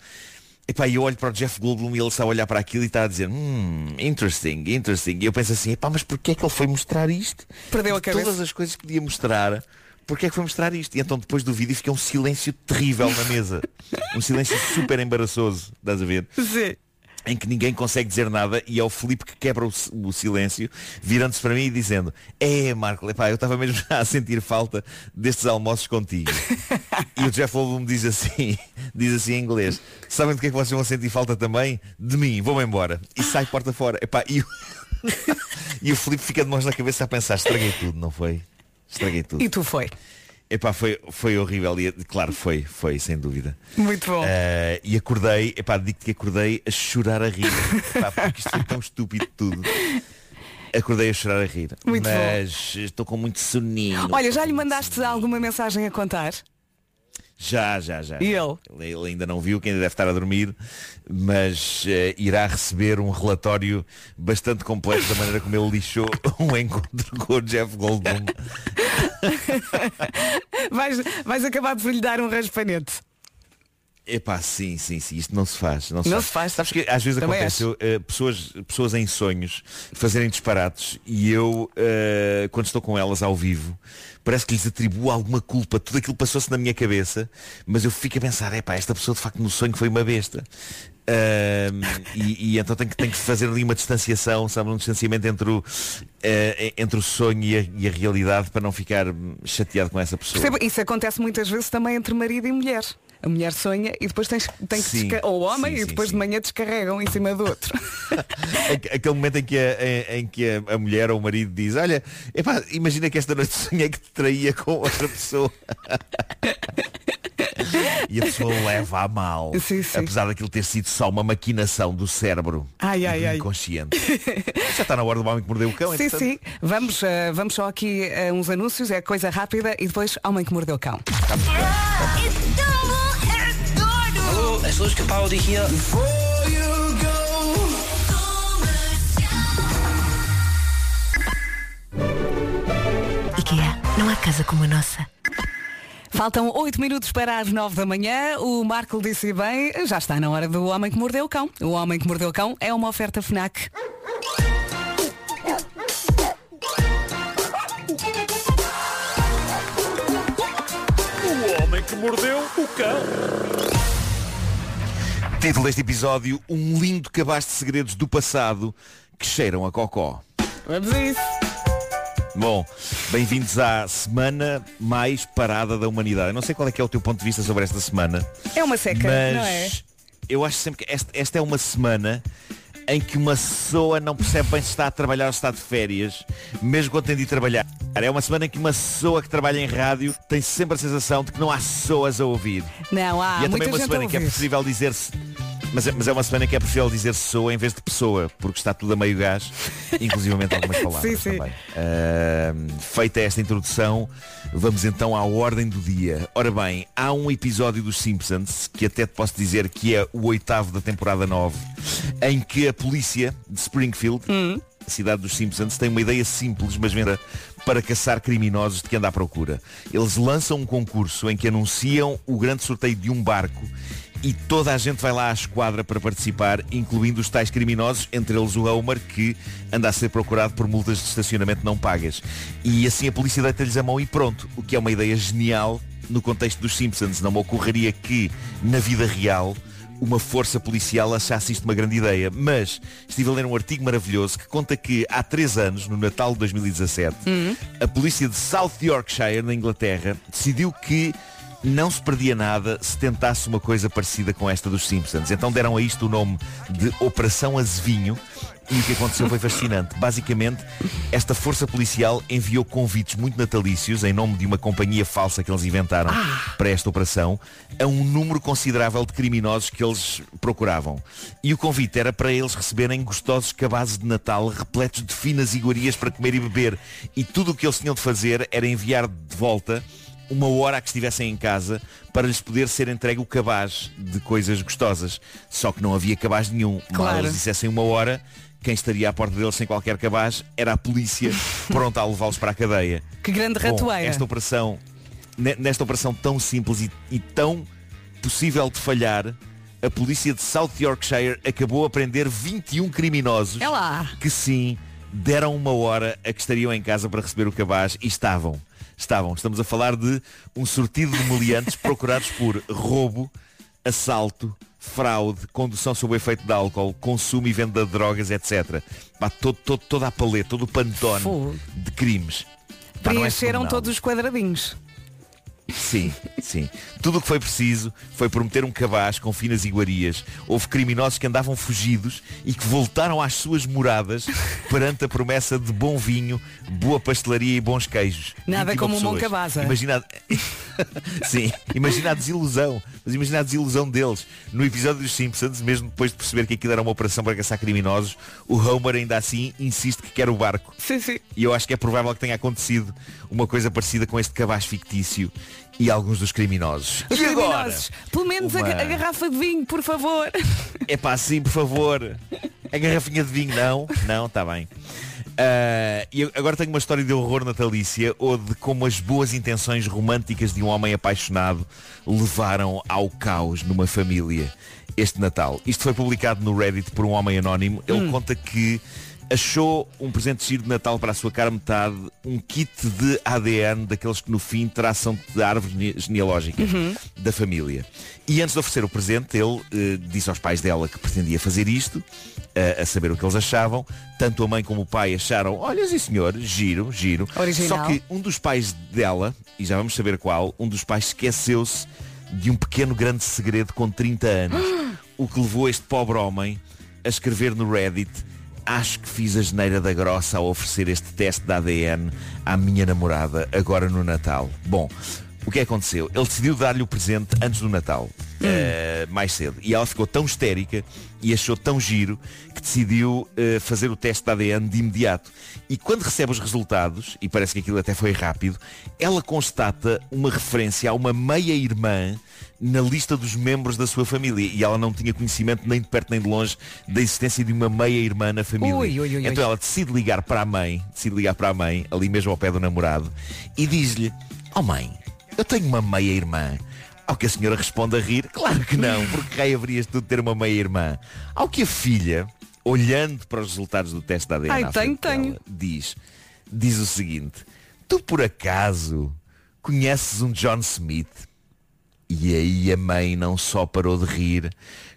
Epá, e eu olho para o Jeff Goldblum e ele está a olhar para aquilo e está a dizer, hum, interesting, interesting. E eu penso assim, epá, mas porquê é que ele foi mostrar isto? Perdeu a cabeça. Todas as coisas que podia mostrar, porquê é que foi mostrar isto? E então depois do vídeo fica um silêncio terrível na mesa. Um silêncio super embaraçoso, estás a ver? Sim. Em que ninguém consegue dizer nada e é o Filipe que quebra o, o silêncio, virando-se para mim e dizendo É Marco, epá, eu estava mesmo já a sentir falta destes almoços contigo. e o Jeff Goldblum diz assim, diz assim em inglês, sabem de que é que vocês vão sentir falta também? De mim, vou-me embora. E sai porta fora. Epá, e, o... e o Filipe fica de mãos na cabeça a pensar, estraguei tudo, não foi? Estraguei tudo. E tu foi. Epá, foi, foi horrível e claro, foi, foi, sem dúvida. Muito bom. Eh, e acordei, epá, digo-te que acordei a chorar a rir. Epá, porque isto foi tão estúpido tudo. Acordei a chorar a rir. Muito bom. mas estou com muito soninho. Olha, já lhe mandaste alguma mensagem a contar? Já, já, já. E ele? Ele ainda não viu, que ainda deve estar a dormir, mas eh, irá receber um relatório bastante completo da maneira como ele lixou um encontro com o Jeff Goldblum. vais, vais acabar por lhe dar um raspanete. Epá, sim, sim, sim, isto não se faz. Não se Não faz. se faz. Sabes que às vezes Também acontece eu, eh, pessoas, pessoas em sonhos fazerem disparates e eu, eh, quando estou com elas ao vivo, parece que lhes atribuo alguma culpa. Tudo aquilo passou-se na minha cabeça, mas eu fico a pensar, epá, esta pessoa de facto no sonho foi uma besta. E, e então tenho que, que fazer ali uma distanciação, sabe, um distanciamento entre o, eh, entre o sonho e a, e a realidade para não ficar chateado com essa pessoa. Isso acontece muitas vezes também entre marido e mulher. A mulher sonha e depois tens, tem que Sim, ou o homem sim, e sim, depois de manhã descarregam em cima do outro. Aque- Aquele momento em que, a, em, em que a, a mulher ou o marido diz, olha, epá, imagina que esta noite sonhei que te traía com outra pessoa. e a pessoa leva a mal. Sim, sim. Apesar daquilo ter sido só uma maquinação do cérebro. Ai, e ai, do ai. inconsciente. Já está na hora do homem que mordeu o cão, sim, entretanto. sim. Vamos, eh, vamos só aqui a uns anúncios, é coisa rápida e depois homem que mordeu o cão. Hallo, es Luis Capaldi hier. IKEA, não há casa como a nossa. Faltam 8 minutos para as 9 da manhã. O Marco disse bem, já está na hora do Homem que Mordeu o Cão. O Homem que Mordeu o Cão é uma oferta FNAC. O homem que mordeu o cão. Título deste episódio, um lindo cabaz de segredos do passado que cheiram a cocó. Vamos a isso. Bom, bem-vindos à semana mais parada da humanidade. Eu não sei qual é que é o teu ponto de vista sobre esta semana. É uma seca, mas não é? eu acho sempre que esta, esta é uma semana em que uma pessoa não percebe bem se está a trabalhar ou se está de férias, mesmo quando tem de ir trabalhar. É uma semana em que uma pessoa que trabalha em rádio tem sempre a sensação de que não há pessoas a ouvir. Não, há e é também uma semana em que é possível dizer-se. Mas é, mas é uma semana em que é possível dizer pessoa em vez de pessoa, porque está tudo a meio gás, inclusivamente algumas palavras Sim, sim. também. Ahm, feita esta introdução, vamos então à ordem do dia. Ora bem, há um episódio dos Simpsons, que até te posso dizer que é o oitavo da temporada 9, em que a polícia de Springfield, a cidade dos Simpsons, tem uma ideia simples, mas venda para caçar criminosos de que anda à procura. Eles lançam um concurso em que anunciam o grande sorteio de um barco e toda a gente vai lá à esquadra para participar, incluindo os tais criminosos, entre eles o Homer, que anda a ser procurado por multas de estacionamento não pagas. E assim a polícia deita-lhes a mão e pronto, o que é uma ideia genial no contexto dos Simpsons. Não me ocorreria que, na vida real, uma força policial achasse isto uma grande ideia. Mas estive a ler um artigo maravilhoso que conta que há três anos, no Natal de 2017, a polícia de South Yorkshire, na Inglaterra, decidiu que não se perdia nada se tentasse uma coisa parecida com esta dos Simpsons. Então deram a isto o nome de Operação Azevinho e o que aconteceu foi fascinante. Basicamente, esta força policial enviou convites muito natalícios em nome de uma companhia falsa que eles inventaram para esta operação a um número considerável de criminosos que eles procuravam. E o convite era para eles receberem gostosos cabazes de Natal repletos de finas iguarias para comer e beber. E tudo o que eles tinham de fazer era enviar de volta uma hora a que estivessem em casa para lhes poder ser entregue o cabaz de coisas gostosas. Só que não havia cabaz nenhum. Mal Claro. eles dissessem uma hora, quem estaria à porta deles sem qualquer cabaz era a polícia pronta a levá-los para a cadeia. Que grande Bom, ratoeira. esta operação, ne- nesta operação tão simples e, e tão possível de falhar, a polícia de South Yorkshire acabou a prender 21 criminosos É lá. que sim, deram uma hora a que estariam em casa para receber o cabaz e estavam. Estavam. Estamos a falar de um sortido de meliantes procurados por roubo, assalto, fraude, condução sob o efeito de álcool, consumo e venda de drogas, etc. Pá, todo, todo, toda a paleta, todo o pantone Fogo. de crimes. Pá, é Preencheram fenomenal. todos os quadradinhos. Sim, sim. Tudo o que foi preciso foi prometer um cabaz com finas iguarias. Houve criminosos que andavam fugidos e que voltaram às suas moradas perante a promessa de bom vinho, boa pastelaria e bons queijos. Nada 21 como um bom pessoas. cabaz, é? Imagina... sim, imagina a desilusão. Mas imagina a desilusão deles. No episódio dos Simpsons, mesmo depois de perceber que aquilo era uma operação para caçar criminosos, o Homer ainda assim insiste que quer o barco. Sim, sim. E eu acho que é provável que tenha acontecido uma coisa parecida com este cabaz fictício e alguns dos criminosos. Os e agora? criminosos. Pelo menos a, Uma- a garrafa de vinho, por favor. É pá, sim, por favor. A garrafinha de vinho, não. Não, está bem. Ah, e agora tenho uma história de horror natalícia ou de como as boas intenções românticas de um homem apaixonado levaram ao caos numa família este Natal. Isto foi publicado no Reddit por um homem anónimo. Ele conta que achou um presente giro de Natal para a sua cara metade, um kit de ADN daqueles que no fim traçam de árvore gene- genealógica da família. E antes de oferecer o presente, ele eh, disse aos pais dela que pretendia fazer isto, eh, a saber o que eles achavam. Tanto a mãe como o pai acharam, olha sim senhor, giro, giro. Original. Só que um dos pais dela, e já vamos saber qual, um dos pais esqueceu-se de um pequeno grande segredo com 30 anos. o que levou este pobre homem a escrever no Reddit Acho que fiz a geneira da grossa ao oferecer este teste de ADN à minha namorada agora no Natal. Bom, o que aconteceu? Ele decidiu dar-lhe o presente antes do Natal, eh, mais cedo. E ela ficou tão histérica e achou tão giro que decidiu eh, fazer o teste de ADN de imediato. E quando recebe os resultados, e parece que aquilo até foi rápido, ela constata uma referência a uma meia-irmã na lista dos membros da sua família. E ela não tinha conhecimento nem de perto nem de longe da existência de uma meia-irmã na família. Ui, ui, ui. Então ela decide ligar para a mãe, decide ligar para a mãe, ali mesmo ao pé do namorado, e diz-lhe, oh mãe, eu tenho uma meia-irmã. Ao que a senhora responde a rir, claro que não, porque raio haverias tu de ter uma meia-irmã. Ao que a filha, olhando para os resultados do teste da ADN, Ai, tenho, frente dela, tenho. diz, diz o seguinte, tu por acaso conheces um John Smith? E aí a mãe não só parou de rir,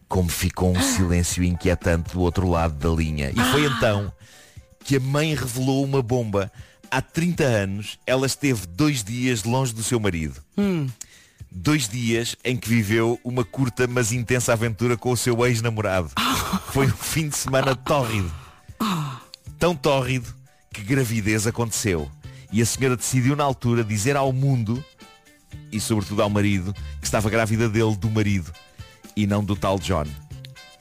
como ficou um silêncio inquietante do outro lado da linha. E foi então que a mãe revelou uma bomba. Há 30 anos, ela esteve dois dias longe do seu marido. Hum. Dois dias em que viveu uma curta mas intensa aventura com o seu ex-namorado. Foi um fim de semana tórrido. Tão tórrido que gravidez aconteceu. E a senhora decidiu na altura dizer ao mundo, e sobretudo ao marido, que estava grávida dele, do marido, e não do tal John.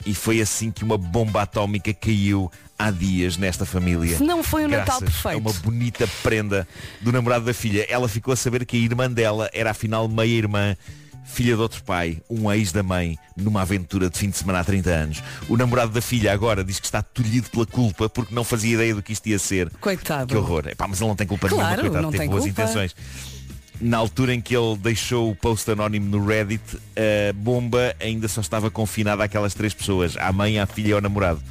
E foi assim que uma bomba atómica caiu há dias nesta família. Se não foi um Natal perfeito. a uma bonita prenda do namorado da filha. Ela ficou a saber que a irmã dela era afinal meia-irmã, filha de outro pai, um ex da mãe, numa aventura de fim de semana há 30 anos. O namorado da filha agora diz que está tolhido pela culpa porque não fazia ideia do que isto ia ser. Coitado. Que horror. Epá, mas ele não tem culpa Claro, nenhuma, coitado, não tem tem boas culpa. intenções. Na altura em que ele deixou o post anónimo no Reddit, a bomba ainda só estava confinada àquelas três pessoas, à mãe, à filha e ao namorado.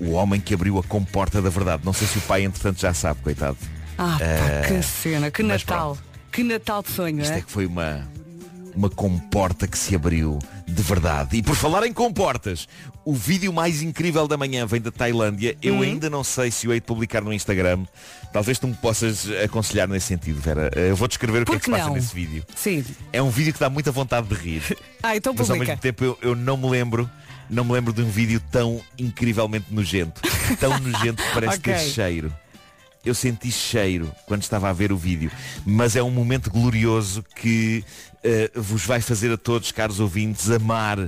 O homem que abriu a comporta da verdade. Não sei se o pai, entretanto, já sabe, coitado. Ah, pá, Eh, que cena, que Natal. Que Natal de sonho, Isto é? é que foi uma, uma comporta que se abriu de verdade. E por falar em comportas, o vídeo mais incrível da manhã vem da Tailândia. Eu Hum. ainda não sei se o hei de publicar no Instagram. Talvez tu me possas aconselhar nesse sentido, Vera. Eu vou descrever o que é que se passa nesse vídeo. Sim. É um vídeo que dá muita vontade de rir. Ah, então mas ao mesmo tempo eu, eu não me lembro não me lembro de um vídeo tão incrivelmente nojento tão nojento que parece Ok. ter cheiro. Eu senti cheiro quando estava a ver o vídeo mas é um momento glorioso que eh, vos vai fazer a todos caros ouvintes amar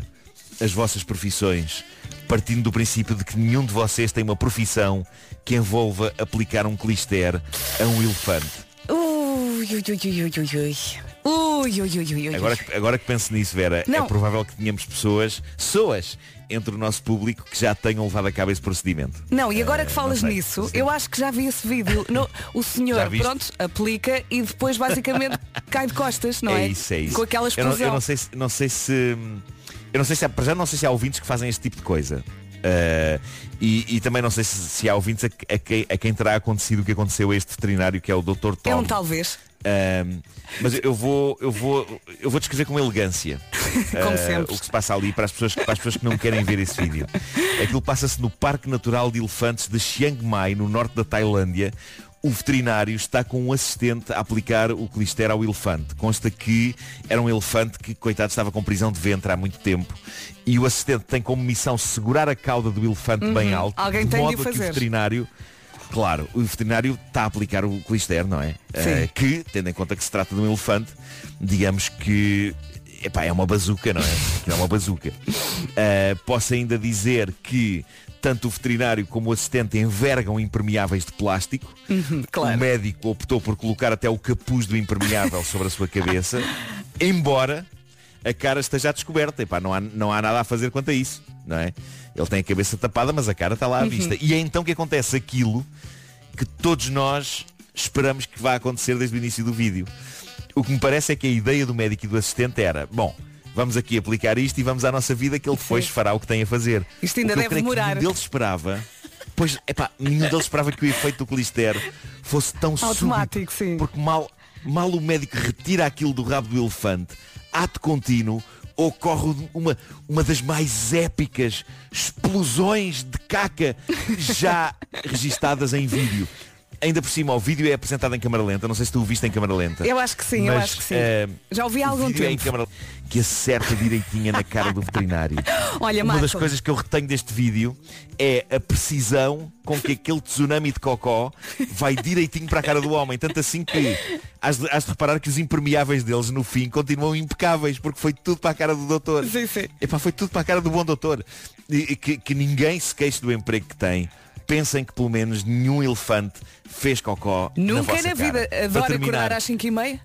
as vossas profissões partindo do princípio de que nenhum de vocês tem uma profissão que envolva aplicar um clister a um elefante. Ui, ui, ui, ui, ui, ui, ui. Ui, ui, ui, ui. Agora, que- agora que penso nisso, Vera, Não. é provável que tenhamos pessoas, pessoas entre o nosso público que já tenham levado a cabo esse procedimento. Não, e agora Eh, que falas nisso, eu acho que já vi esse vídeo. No- o senhor, pronto, aplica e depois basicamente cai de costas, não é? isso, é isso. Com aquela eu não, explosão. eu não sei se, não sei se. Eu não sei se há, para já não sei se há ouvintes que fazem este tipo de coisa. Eh, e, e também não sei se, se há ouvintes a, a quem, a quem terá acontecido o que aconteceu a este veterinário que é o Dr. Tom. É um talvez. Ahm, mas eu vou, eu vou, eu vou descrever com elegância Como sempre. o que se passa ali para as, pessoas, para as pessoas que não querem ver esse vídeo. Aquilo passa-se no Parque Natural de Elefantes de Chiang Mai, no norte da Tailândia. O veterinário está com um assistente a aplicar o clister ao elefante. Consta que era um elefante que, coitado, estava com prisão de ventre há muito tempo. E o assistente tem como missão segurar a cauda do elefante Uhum. bem alto. Alguém de modo que o veterinário Claro, o veterinário está a aplicar o clister, não é? Eh, que, tendo em conta que se trata de um elefante, digamos que epá, é uma bazuca, não é? É uma bazuca. Eh, posso ainda dizer que tanto o veterinário como o assistente envergam impermeáveis de plástico. Uhum, O médico optou por colocar até o capuz do impermeável sobre a sua cabeça, embora a cara esteja descoberta. Epá, não, há, não há nada a fazer quanto a isso, não é? Ele tem a cabeça tapada, mas a cara está lá à Uhum. vista. E é então que acontece aquilo que todos nós esperamos que vá acontecer desde o início do vídeo. O que me parece é que a ideia do médico e do assistente era, bom, vamos aqui aplicar isto e vamos à nossa vida que ele depois fará o que tem a fazer. Isto ainda que deve que demorar. nenhum deles esperava. Pois, epá, nenhum deles esperava que o efeito do clister fosse tão Automático, súbito, sim. Porque mal, mal o médico retira aquilo do rabo do elefante, ato contínuo, ocorre uma, uma das mais épicas explosões de caca já registadas em vídeo. Ainda por cima, o vídeo é apresentado em câmara lenta. Não sei se tu o viste em câmara lenta. Eu acho que sim, eu Mas, acho que sim. eh, Já ouvi há algum vídeo é em tempo. câmara que acerta direitinha na cara do veterinário. Olha, Uma das Marco. coisas que eu retenho deste vídeo é a precisão com que aquele tsunami de cocó vai direitinho para a cara do homem. Tanto assim que has de, has de reparar que os impermeáveis deles no fim continuam impecáveis, porque foi tudo para a cara do doutor. Sim, sim. Epá, foi tudo para a cara do bom doutor. E que, que ninguém se queixe do emprego que tem. Pensem que pelo menos nenhum elefante fez cocó na Nunca vossa na vida. cara. Adoro acordar às 5 e meia.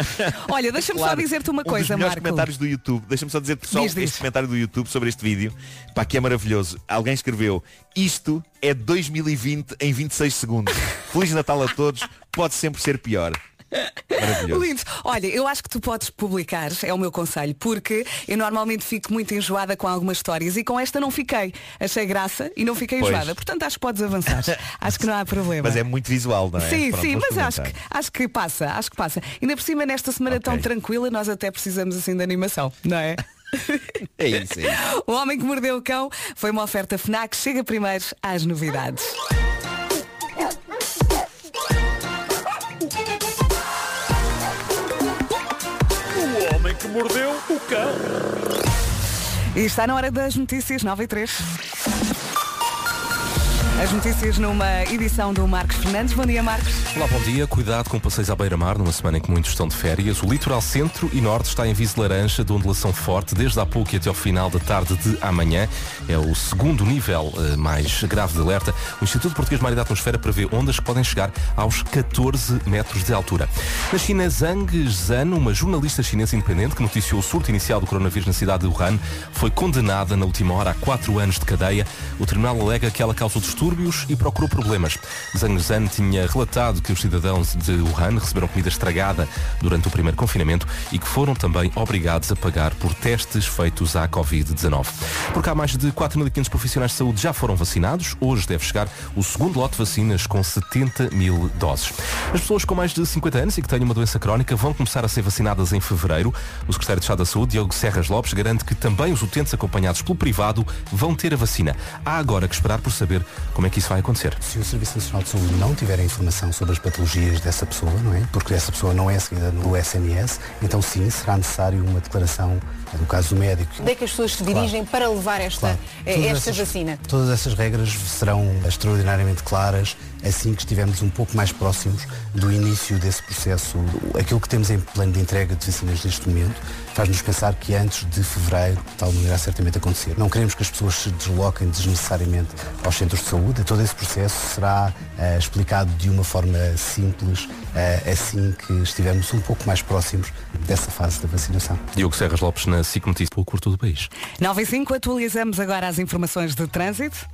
Olha, deixa-me só Claro, dizer-te uma um coisa, dos melhores Marco. comentários do YouTube. Deixa-me só dizer-te só Diz, diz. este comentário do YouTube sobre este vídeo. Pá, que é maravilhoso. Alguém escreveu, isto é 2020 em 26 segundos. Feliz Natal a todos. Pode sempre ser pior. Lindo. Olha, eu acho que tu podes publicar, é o meu conselho, porque eu normalmente fico muito enjoada com algumas histórias e com esta não fiquei. Achei graça e não fiquei Pois. enjoada. Portanto, acho que podes avançar. acho que não há problema. Mas é muito visual, não é? Sim, Pronto, sim, mas acho que, acho que passa, acho que passa. Ainda por cima, nesta semana tão tranquila, nós até precisamos assim de animação, não é? É isso, é isso. O Homem que Mordeu o Cão foi uma oferta FNAC. Chega primeiro às novidades. Mordeu o cão. E está na hora das notícias 9 e 3. As notícias numa edição do Marcos Fernandes. Bom dia, Marcos. Olá, bom dia. Cuidado com passeios à beira-mar numa semana em que muitos estão de férias. O litoral centro e norte está em viso laranja de ondulação forte desde há pouco e até ao final da tarde de amanhã. É o segundo nível eh, mais grave de alerta. O Instituto Português de Mar e da Atmosfera prevê ondas que podem chegar aos 14 metros de altura. Na China, Zhang Zhan, uma jornalista chinesa independente que noticiou o surto inicial do coronavírus na cidade de Wuhan, foi condenada na última hora a quatro anos de cadeia. O tribunal alega que ela causou distúrbios e procurou problemas. Zhang Zhan tinha relatado que os cidadãos de Wuhan receberam comida estragada durante o primeiro confinamento e que foram também obrigados a pagar por testes feitos à Covid-19. Porque há mais de 4.500 profissionais de saúde já foram vacinados. Hoje deve chegar o segundo lote de vacinas com 70 mil doses. As pessoas com mais de 50 anos e que têm uma doença crónica vão começar a ser vacinadas em fevereiro. O secretário de Estado da Saúde, Diogo Serras Lopes, garante que também os utentes acompanhados pelo privado vão ter a vacina. Há agora que esperar por saber como é que isso vai acontecer. Se o Serviço Nacional de Saúde não tiver a informação sobre as patologias dessa pessoa, não é? Porque essa pessoa não é seguida no SNS, então sim, será necessário uma declaração, no caso do médico. Onde é que as pessoas se dirigem para levar esta, Claro. eh, esta essas- vacina? Todas essas regras serão extraordinariamente claras assim que estivermos um pouco mais próximos do início desse processo. Aquilo que temos em plano de entrega de vacinas neste momento faz-nos pensar que antes de fevereiro tal não irá certamente acontecer. Não queremos que as pessoas se desloquem desnecessariamente aos centros de saúde. Todo esse processo será eh, explicado de uma forma simples eh, assim que estivermos um pouco mais próximos dessa fase da vacinação. Diogo Serras Lopes na SIC Notícias pelo curto do país. 9 e 5, atualizamos agora as informações de trânsito.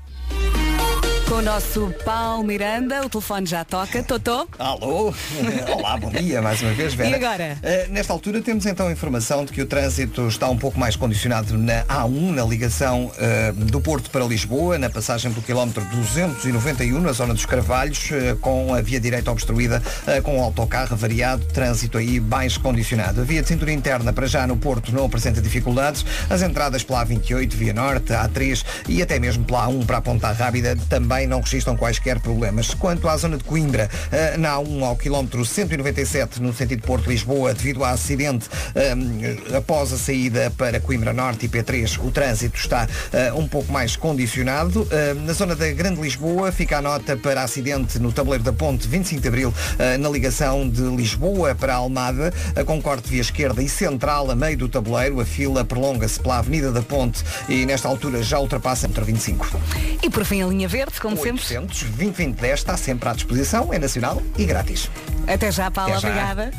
Com o nosso Paulo Miranda, o telefone já toca. Totó? Alô? Olá, bom dia mais uma vez, Vera. E agora? Eh, nesta altura temos então a informação de que o trânsito está um pouco mais condicionado na A1, na ligação eh, do Porto para Lisboa, na passagem pelo quilómetro 291, na zona dos Carvalhos, eh, com a via direita obstruída, com o autocarro variado, trânsito aí mais condicionado. A via de cintura interna para já no Porto não apresenta dificuldades. As entradas pela A28, via Norte, A3 e até mesmo pela A1 para a Ponta Rábida também não registram quaisquer problemas. Quanto à zona de Coimbra, eh, na A1 ao quilómetro 197 no sentido Porto-Lisboa, devido a acidente eh, após a saída para Coimbra Norte e P3, o trânsito está eh, um pouco mais condicionado. Na zona da Grande Lisboa fica a nota para acidente no tabuleiro da ponte 25 de Abril, na ligação de Lisboa para Almada, com corte via esquerda e central a meio do tabuleiro. A fila prolonga-se pela Avenida da Ponte e nesta altura já ultrapassa o 25. E por fim a linha verde, como sempre. 800 2010 está sempre à disposição, é nacional e grátis. Até já, Paula, Até já. obrigada.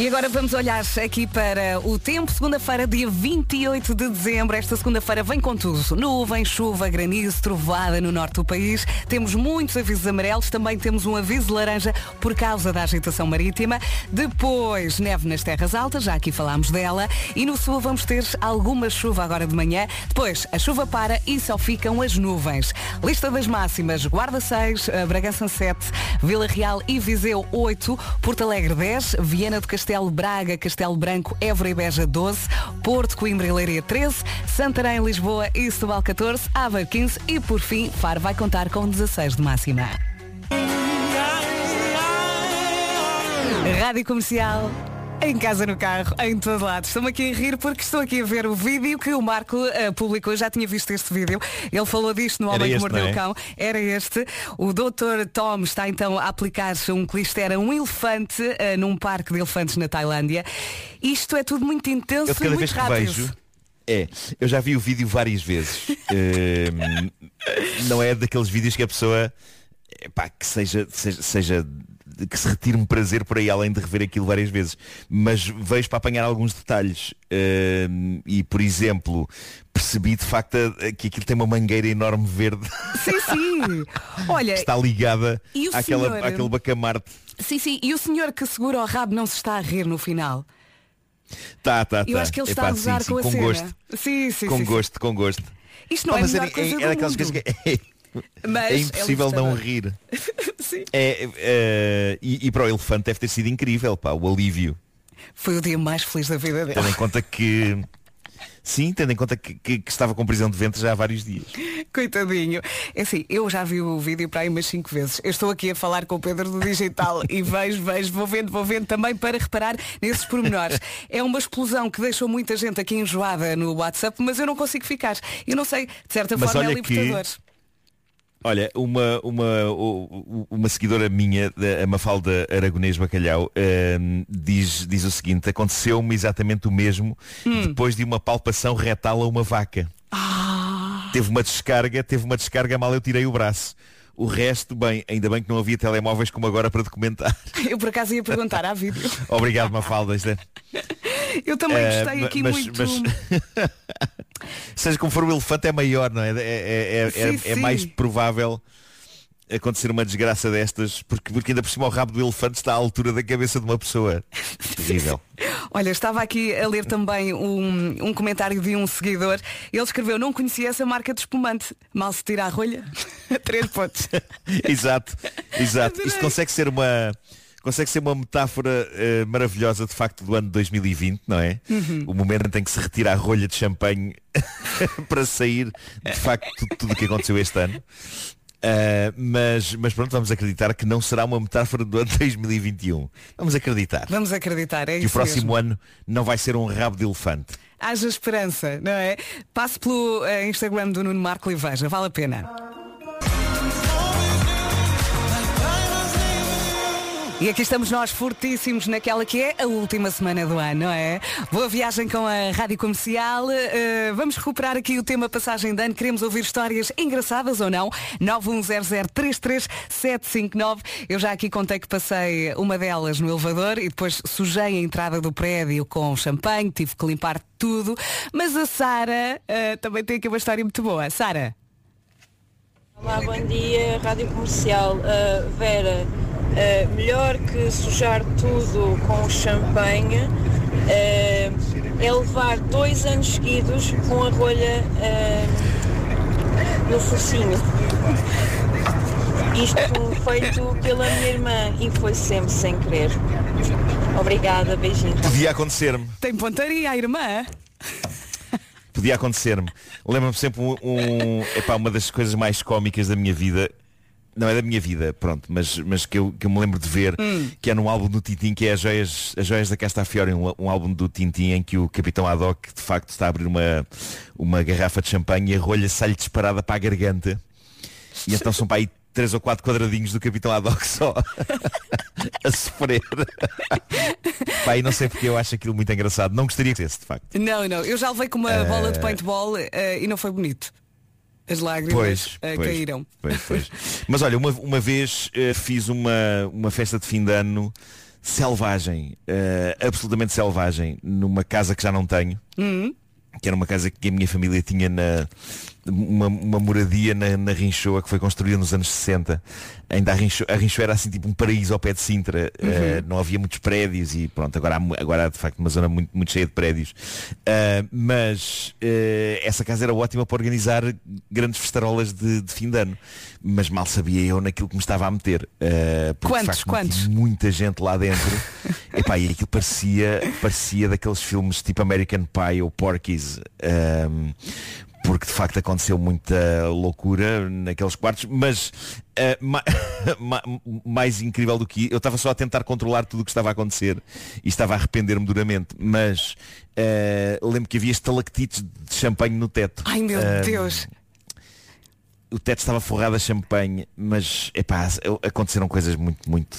E agora vamos olhar aqui para o tempo. Segunda-feira, dia 28 de dezembro. Esta segunda-feira vem com tudo. Nuvem, chuva, granizo, trovoada no norte do país. Temos muitos avisos amarelos. Também temos um aviso laranja por causa da agitação marítima. Depois, neve nas terras altas. Já aqui falámos dela. E no sul vamos ter alguma chuva agora de manhã. Depois, a chuva para e só ficam as nuvens. Lista das máximas. Guarda 6, eh, Bragança 7, Vila Real e Viseu 8, Porto Alegre 10, Viana do Castelo, Braga, Castelo Branco, Évora e Beja 12, Porto, Coimbra e Leiria 13, Santarém, Lisboa e Setúbal 14, Aveiro 15 e por fim Faro vai contar com 16 de máxima. Rádio Comercial. Em casa, no carro, em todo lado. Estou-me aqui a rir porque estou aqui a ver o vídeo que o Marco eh, publicou. Já tinha visto este vídeo. Ele falou disto no Homem que este, Mordeu não o é? Cão. Era este. O Dr. Tom está então a aplicar-se um clister a um elefante eh, num parque de elefantes na Tailândia. Isto é tudo muito intenso Eu e muito vez que rápido. vejo. É, eu já vi o vídeo várias vezes. Ehm, não é daqueles vídeos que a pessoa epá, que seja, seja, seja- que se retire um prazer por aí além de rever aquilo várias vezes. Mas vejo para apanhar alguns detalhes. Ehm, e por exemplo, percebi de facto que aquilo tem uma mangueira enorme verde Sim, sim. Olha, que está ligada àquela, senhor? àquele bacamarte. sim, sim. E o senhor que segura o rabo não se está a rir no final. Tá, tá, Eu tá. acho que ele Epá, está a sim, sim, com a com cena. gosto. Sim, sim, com sim, sim. gosto, com gosto. Isto não Pá, é a melhor é, coisa é, do é mundo. que é, Mas é é impossível não libertador. rir. É, é, e, e para o elefante deve ter sido incrível, pá, o alívio. Foi o dia mais feliz da vida dele. Tendo em conta que Sim, tendo em conta que, que- que estava com prisão de ventre já há vários dias. Coitadinho. É assim, eu já vi o vídeo para aí umas 5 vezes. Eu estou aqui a falar com o Pedro do Digital e vejo, vejo, vou vendo, vou vendo também para reparar nesses pormenores. É uma explosão que deixou muita gente aqui enjoada no WhatsApp, mas eu não consigo ficar. Eu não sei, de certa Mas forma é olha que- libertador. Olha, uma, uma, uma seguidora minha, da- a Mafalda Aragonês Bacalhau, ehm, diz, diz o seguinte, aconteceu-me exatamente o mesmo Hum. depois de uma palpação retal a uma vaca. Ah. Teve uma descarga, teve uma descarga mal eu tirei o braço. O resto, bem, ainda bem que não havia telemóveis como agora para documentar. Eu por acaso ia perguntar há vídeo. Obrigado, Mafalda. Eu também Eh, gostei aqui mas- muito. mas- Seja como for o elefante é maior, não é? É, é- é- Sim, é- é sim. mais provável acontecer uma desgraça destas, porque, porque ainda por cima o rabo do elefante está à altura da cabeça de uma pessoa. Terrível. Olha, estava aqui a ler também um, um comentário de um seguidor. Ele escreveu, não conhecia essa marca de espumante. Mal se tira a rolha. Três pontos. exato, exato. Adorei. Isto consegue ser uma. Consegue ser uma metáfora eh, maravilhosa de facto do ano 2020, não é? Uhum. O momento em que se retira a rolha de champanhe para sair de facto tudo, o que aconteceu este ano. Uh, mas, mas pronto, vamos acreditar que não será uma metáfora do ano 2021. Vamos acreditar. Vamos acreditar, é que o isso próximo mesmo. ano não vai ser um rabo de elefante. Haja esperança, não é? Passe pelo eh, Instagram do Nuno Marco e veja, vale a pena. E aqui estamos nós fortíssimos naquela que é a última semana do ano, não é? Boa viagem com a Rádio Comercial. Eh, vamos recuperar aqui o tema passagem de ano. Queremos ouvir histórias engraçadas ou não? 910033759. Eu já aqui contei que passei uma delas no elevador e depois sujei a entrada do prédio com champanhe, tive que limpar tudo. Mas a Sara eh, também tem aqui uma história muito boa. Sara. Olá, bom dia, Rádio Comercial. Uh, Vera, uh, melhor que sujar tudo com champanhe uh, é levar dois anos seguidos com a rolha uh, no focinho. Isto feito pela minha irmã e foi sempre sem querer. Obrigada, beijinhos. Podia acontecer-me. Tem pontaria, a irmã. Podia acontecer-me. Lembro-me sempre um, um- epá, uma das coisas mais cómicas da minha vida. Não é da minha vida, pronto, mas, mas que, eu, que eu me lembro de ver, que é num álbum do Tintin, que é as joias, as joias da Castafiore, um, um álbum do Tintin em que o Capitão Haddock de facto está a abrir uma, uma garrafa de champanhe e a rolha sai-lhe disparada para a garganta. E então são para aí três ou quatro quadradinhos do Capitão Haddock só a sofrer. Pá, e não sei porque eu acho aquilo muito engraçado. Não gostaria que fosse, de facto. Não, não. Eu já levei com uma Eh, bola de paintball eh, e não foi bonito. As lágrimas Pois, eh, pois, caíram. pois, pois. Mas olha, uma, uma vez eh, fiz uma, uma festa de fim de ano selvagem, eh, absolutamente selvagem, numa casa que já não tenho, Hum. que era uma casa que a minha família tinha na uma, uma moradia na, na Rinchoa que foi construída nos anos 60. Ainda a Rinchoa, a Rinchoa era assim tipo um paraíso ao pé de Sintra. Eh, não havia muitos prédios e pronto, agora há, agora há de facto uma zona muito, muito cheia de prédios. Eh, mas eh, essa casa era ótima para organizar grandes festarolas de, de fim de ano. Mas mal sabia eu naquilo que me estava a meter. Porque, de Quantos, facto, quantos? muita gente lá dentro. Epá, e aquilo parecia, parecia daqueles filmes tipo American Pie ou Porky's. Porque de facto aconteceu muita loucura naqueles quartos, mas eh, ma- ma- mais incrível do que eu estava só a tentar controlar tudo o que estava a acontecer e estava a arrepender-me duramente, mas eh, lembro que havia estalactites de champanhe no teto. Ai meu Ehm, Deus. O teto estava forrado a champanhe, mas epá, aconteceram coisas muito, muito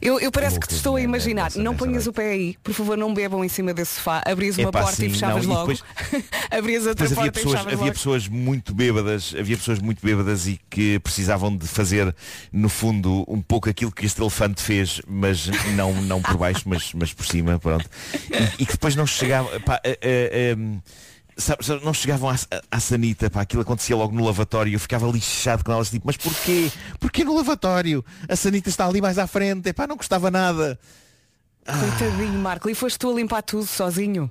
Eu, eu parece que te estou a imaginar. não ponhas o pé aí. Por favor, não bebam em cima desse sofá. Abrias uma Epá, porta e fechavas não, e logo. depois- Abrias outra Depois havia porta e pessoas, fechavas havia logo. pessoas muito bêbadas, havia pessoas muito bêbadas e que precisavam de fazer, no fundo, um pouco aquilo que este elefante fez, mas não, não por baixo, mas, mas por cima, pronto. E, e que depois não chegavam. pá, eh, eh, em, sabe- sabe, não chegavam à, à sanita, pá, aquilo acontecia logo no lavatório, eu ficava lixado com elas, tipo, mas porquê? Porquê no lavatório? A sanita está ali mais à frente, pá, não gostava nada. Coitadinho, Marco. E foste tu a limpar tudo sozinho?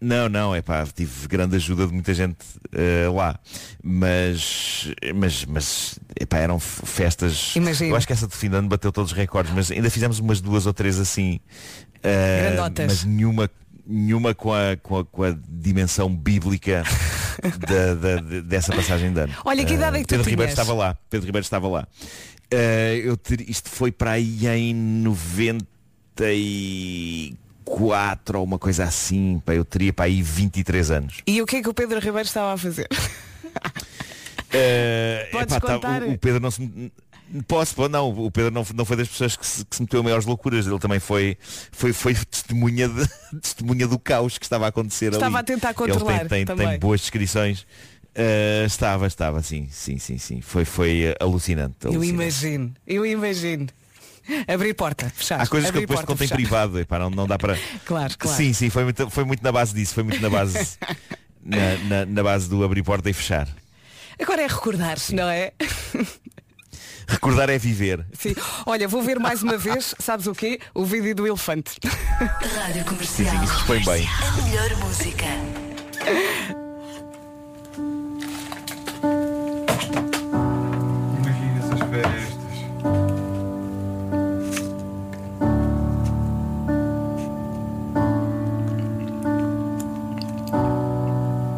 Não, não, é pá, tive grande ajuda de muita gente eh, lá. Mas, mas, mas epá, eram festas. Imagino. Eu acho que essa de fim de ano bateu todos os recordes, mas ainda fizemos umas duas ou três assim. Grandotas. mas nenhuma, nenhuma com a, com a, com a dimensão bíblica da- da- de- dessa passagem de ano. Olha, que idade é que tu Pedro Ribeiro tinhas? estava lá. Pedro Ribeiro estava lá. Eh, eu ter- isto foi para aí em 94 ou uma coisa assim. Pá, eu teria para aí 23 anos. E o que é que o Pedro Ribeiro estava a fazer? Eh, Podes epá, tá, contar? o, o Pedro não se Posso, pô, não, o Pedro não, não foi das pessoas que se, que se meteu a maiores loucuras, ele também foi, foi, foi testemunha, de- testemunha do caos que estava a acontecer Estava ali. a tentar Ele controlar tem, tem, também. tem boas descrições. Eh, estava, estava, sim, sim, sim, sim. Foi, foi eh, alucinante. Eu alucinante. imagino, eu imagino. Abrir porta, fechar. Há coisas que eu abrir depois conto em privado, epá, não, não dá para. Claro, claro. Sim, sim, foi muito, foi muito na base disso, foi muito na base na, na- na base do abrir porta e fechar. Agora é recordar-se, não é? Recordar é viver. Sim. Olha, vou ver mais uma vez, sabes o quê? O vídeo do elefante. Rádio Sim, Comercial. sim, isso dispõe bem. A melhor música. Imagina essas festas.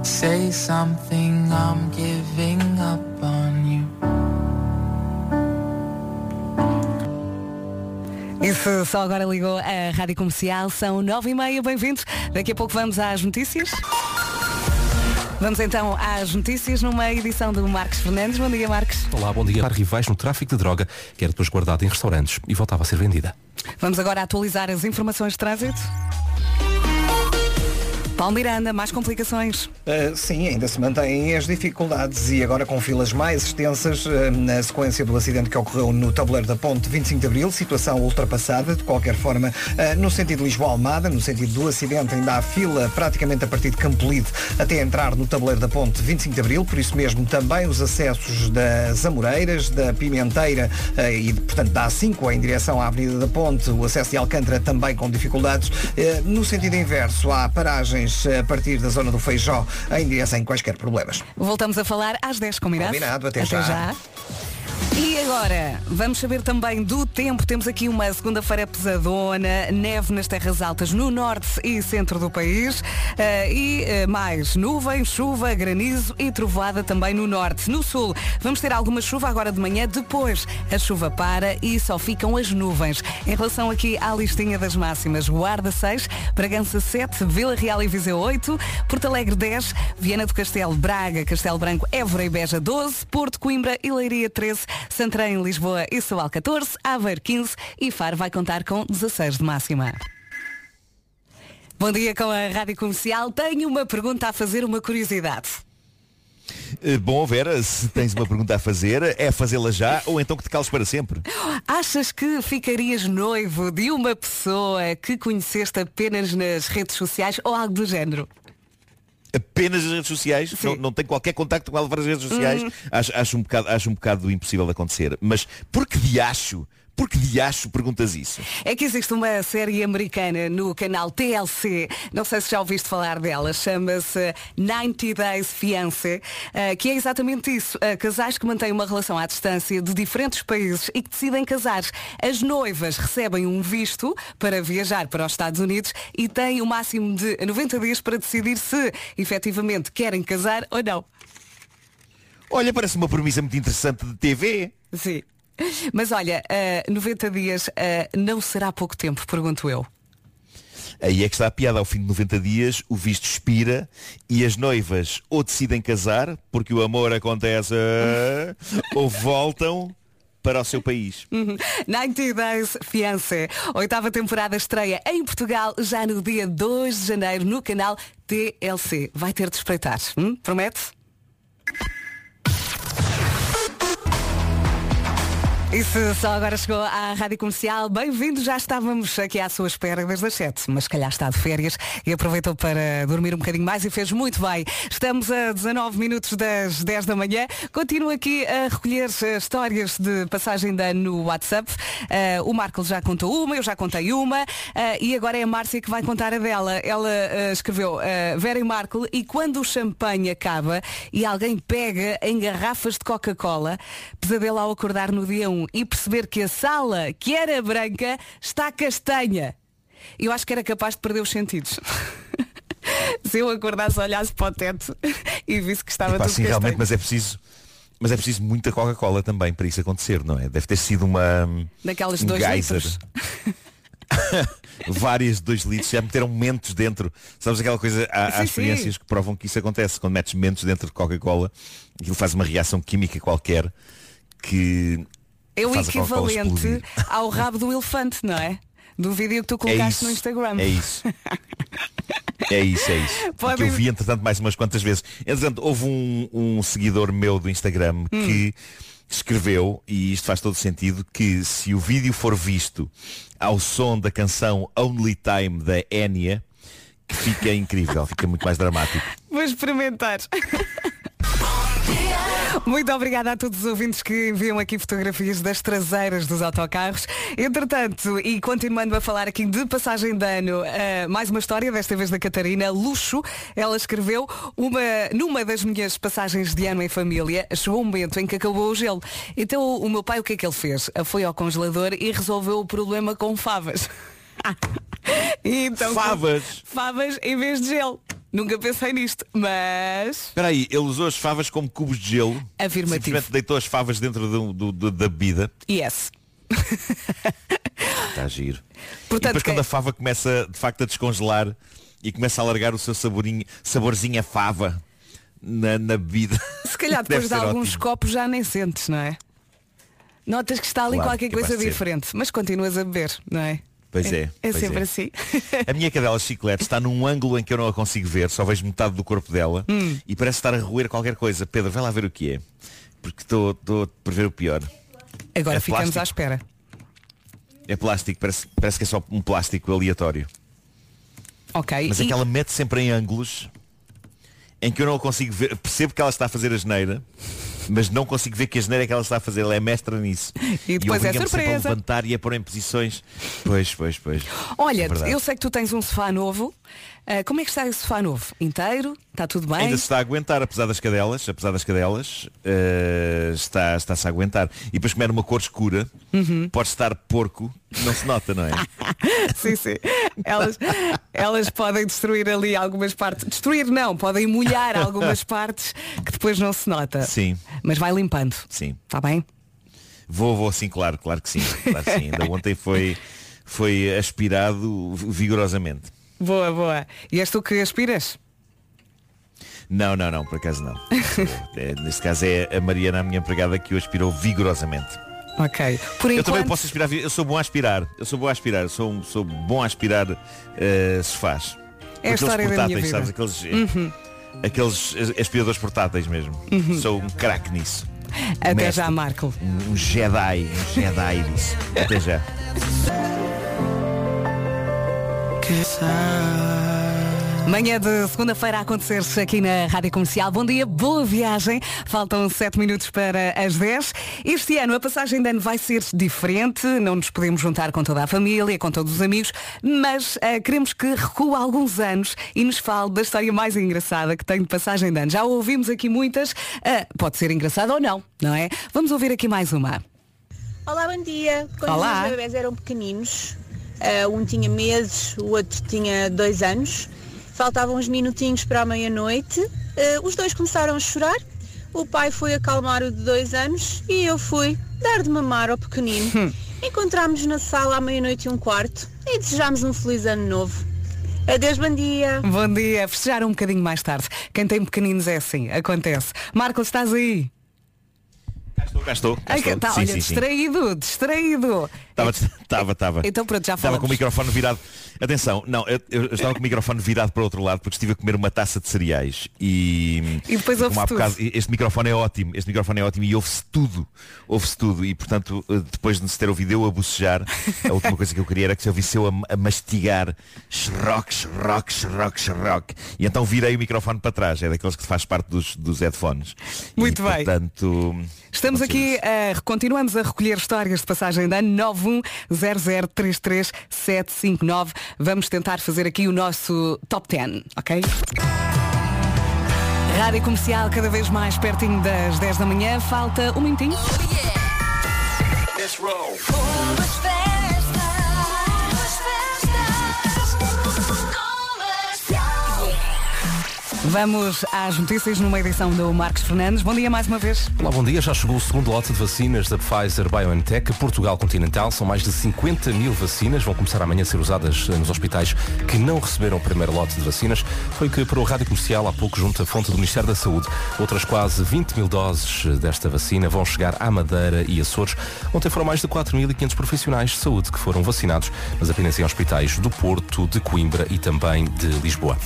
Say something, I'm giving se só agora ligou a Rádio Comercial, são nove e meia, bem-vindos. Daqui a pouco vamos às notícias. Vamos então às notícias numa edição do Marcos Fernandes. Bom dia, Marcos. Olá, bom dia. Para rivais no tráfico de droga, que era depois guardada em restaurantes e voltava a ser vendida. Vamos agora atualizar as informações de trânsito. Paulo Miranda, mais complicações. Uh, sim, ainda se mantêm as dificuldades e agora com filas mais extensas uh, na sequência do acidente que ocorreu no tabuleiro da ponte 25 de Abril, situação ultrapassada, de qualquer forma, uh, no sentido Lisboa-Almada, no sentido do acidente ainda há fila praticamente a partir de Campolide até entrar no tabuleiro da ponte 25 de Abril, por isso mesmo também os acessos das Amoreiras, da Pimenteira e, portanto, da A5 em direção à Avenida da Ponte, o acesso de Alcântara também com dificuldades. No sentido inverso, há paragens a partir da zona do Feijó em direção sem quaisquer problemas. Voltamos a falar às 10 combinados. Combinado, até já. já. E agora, vamos saber também do tempo. Temos aqui uma segunda-feira pesadona, neve nas terras altas no norte e centro do país eh, e eh, mais nuvens, chuva, granizo e trovoada também no norte. No sul, vamos ter alguma chuva agora de manhã, depois a chuva para e só ficam as nuvens. Em relação aqui à listinha das máximas, Guarda 6, Bragança 7, Vila Real e Viseu 8, Porto Alegre 10, Viana do Castelo, Braga, Castelo Branco, Évora e Beja 12, Porto, Coimbra e Leiria 13, Santarém, Lisboa e Soal 14, Aveiro 15 e Faro vai contar com 16 de máxima. Bom dia com a Rádio Comercial. Tenho uma pergunta a fazer, uma curiosidade. Eh, Bom, Vera, se tens uma pergunta a fazer, é fazê-la já ou então que te cales para sempre. Achas que ficarias noivo de uma pessoa que conheceste apenas nas redes sociais ou algo do género? Apenas nas redes sociais, não, não tem qualquer contacto com ela para as redes sociais, Uhum. acho, acho um bocado, acho um bocado impossível de acontecer. Mas por que de acho? Por que de acho perguntas isso? É que existe uma série americana no canal TLC, não sei se já ouviste falar dela, chama-se 90 Days Fiancé, eh, que é exatamente isso. eh, casais que mantêm uma relação à distância de diferentes países e que decidem casar. As noivas recebem um visto para viajar para os Estados Unidos e têm o máximo de 90 dias para decidir se efetivamente querem casar ou não. Olha, parece uma premissa muito interessante de TV. Sim. Mas olha, eh, 90 dias eh, não será pouco tempo, pergunto eu. Aí é que está a piada. Ao fim de 90 dias, o visto expira e as noivas ou decidem casar, porque o amor acontece, ou voltam para o seu país. Uhum. 90 Days Fiancé. Oitava temporada estreia em Portugal já no dia 2 de janeiro no canal TLC. Vai ter de espreitar. Hum? Promete? E se só agora chegou à Rádio Comercial, bem-vindo, já estávamos aqui à sua espera desde as 7, mas calhar está de férias e aproveitou para dormir um bocadinho mais e fez muito bem. Estamos a 19 minutos das 10 da manhã, continuo aqui a recolher histórias de passagem ano no WhatsApp. Eh, o Marco já contou uma, eu já contei uma eh, e agora é a Márcia que vai contar a dela. Ela eh, escreveu Vera e Marco e quando o champanhe acaba e alguém pega em garrafas de Coca-Cola, pesadelo ao acordar no dia 1 e perceber que a sala, que era branca, está castanha. eu acho que era capaz de perder os sentidos. Se eu acordasse, olhasse para o teto e visse que estava tudo sim, castanho. realmente, mas é preciso. Mas é preciso muita Coca-Cola também para isso acontecer, não é? Deve ter sido uma. Daquelas um dois geyser. litros. Várias de dois litros, já meteram mentos dentro. Sabes aquela coisa? Há, há Sim, sim. experiências que provam que isso acontece. Quando metes mentos dentro de Coca-Cola, aquilo faz uma reação química qualquer que. É o equivalente ao rabo do elefante, não é? Do vídeo que tu É colocaste isso, no Instagram. É isso. É isso, é isso. Pode Que eu vi, entretanto, mais umas quantas vezes. Entretanto, houve um, um seguidor meu do Instagram Hum. que escreveu, e isto faz todo sentido, que se o vídeo for visto ao som da canção Only Time da Enya, que fica incrível, fica muito mais dramático. Vou experimentar. Muito obrigada a todos os ouvintes que enviam aqui fotografias das traseiras dos autocarros. Entretanto, e continuando a falar aqui de passagem de ano, eh, mais uma história, desta vez da Catarina, Luxo. Ela escreveu uma, numa das minhas passagens de ano em família, chegou um momento em que acabou o gelo. Então o meu pai o que é que ele fez? Foi ao congelador e resolveu o problema com favas. Então, Favas? Favas em vez de gelo. Nunca pensei nisto, mas. Espera aí, ele usou as favas como cubos de gelo. Afirmativo. Simplesmente deitou as favas dentro do, do- do- da bebida. Yes. Está a giro. Portanto, e depois quem- quando a fava começa de facto a descongelar e começa a largar o seu saborinho, saborzinho a fava na, na bebida. Se calhar depois de alguns ótimo. copos já nem sentes, não é? Notas que está ali Claro, qualquer coisa diferente, mas continuas a beber, não é? Pois é. É pois sempre é. assim. A minha cadela chiclete está num ângulo em que eu não a consigo ver, só vejo metade do corpo dela Hum. e parece estar a roer qualquer coisa. Pedro, vai lá ver o que é. Porque estou a prever o pior. Agora É ficamos plástico? à espera. É plástico, parece, parece que é só um plástico aleatório. Ok. Mas é e- que ela mete sempre em ângulos em que eu não a consigo ver. Percebo que ela está a fazer a geneira, mas não consigo ver que a geneira é que ela está a fazer. Ela é mestra nisso. E depois é obriga-me sempre a surpresa. levantar e a pôr em posições. Pois, pois, pois. Olha, É eu sei que tu tens um sofá novo. Ah, como é que está esse sofá novo? Inteiro? Está tudo bem? Ainda se está a aguentar, apesar das cadelas, apesar das cadelas, eh, está, está-se a aguentar. E depois comer uma cor escura, Uhum. pode estar porco, não se nota, não é? sim, sim. Elas, elas podem destruir ali algumas partes. Destruir não, podem molhar algumas partes que depois não se nota. Sim, Mas vai limpando. sim. Está bem? Vou, vou, sim, claro, claro que sim. Claro que sim. Ainda ontem foi, foi aspirado vigorosamente. Boa, boa. E és tu que aspiras? Não, não, não, por acaso não. É, neste caso é a Mariana, a minha empregada, que o aspirou vigorosamente. Ok. Por eu enquanto. também posso aspirar, eu sou bom a aspirar. Eu sou bom a aspirar, sou, sou bom a aspirar eh, sofás. É a história da minha vida. sabes? Aqueles, Uhum. aqueles aspiradores portáteis mesmo. Uhum. Sou um craque nisso. Até Mestre. já, Marco. Um, um Jedi, um Jedi disso. Até já. Manhã de segunda-feira a acontecer aqui na Rádio Comercial. Bom dia, boa viagem. Faltam 7 minutos para as 10. Este ano a passagem de ano vai ser diferente. Não nos podemos juntar com toda a família, com todos os amigos, mas ah, queremos que recua alguns anos e nos fale da história mais engraçada que tem de passagem de ano. Já ouvimos aqui muitas. Ah, pode ser engraçada ou não, não é? Vamos ouvir aqui mais uma. Olá, bom dia. Quando Olá. os meus bebés eram pequeninos, eh, um tinha meses, o outro tinha dois anos, faltavam uns minutinhos para a meia-noite, eh, os dois começaram a chorar, o pai foi acalmar o de dois anos e eu fui dar de mamar ao pequenino. Encontramos-nos na sala à meia-noite e um quarto e desejámos um feliz ano novo. Adeus, bom dia. Bom dia. Festejar um bocadinho mais tarde. Quem tem pequeninos é assim, acontece. Marco, estás aí? Estou, cá estou. cá Ai, estou. tá, Sim, olha, sim, sim. distraído, distraído. Estava, estava, estava. Então pronto, já Estava falamos. com o microfone virado. Atenção, não, eu, eu estava com o microfone virado para o outro lado porque estive a comer uma taça de cereais e. E depois há tudo. bocado- este microfone é ótimo, este microfone é ótimo e ouve-se tudo. Ouve-se tudo. E portanto, eh, depois de se ter ouvido eu a bocejar, a última coisa que eu queria era que se ouvisse eu a, a mastigar xroc, xroc, xroc, xroc. E então virei o microfone para trás, é daqueles que faz parte dos, dos headphones. Muito e, bem. Portanto. Estamos aqui, a, continuamos a recolher histórias de passagem de ano 910033759. Vamos tentar fazer aqui o nosso top 10, ok? Rádio Comercial cada vez mais pertinho das 10 da manhã. Falta um minutinho. Vamos às notícias numa edição do Marcos Fernandes. Bom dia mais uma vez. Olá, bom dia. Já chegou o segundo lote de vacinas da Pfizer BioNTech Portugal continental. São mais de 50 mil vacinas. Vão começar amanhã a ser usadas eh, nos hospitais que não receberam o primeiro lote de vacinas. Foi que para o Rádio Comercial há pouco junto à fonte do Ministério da Saúde. Outras quase 20 mil doses eh, desta vacina vão chegar à Madeira e Açores. Ontem foram mais de 4.500 profissionais de saúde que foram vacinados, mas apenas em hospitais do Porto, de Coimbra e também de Lisboa.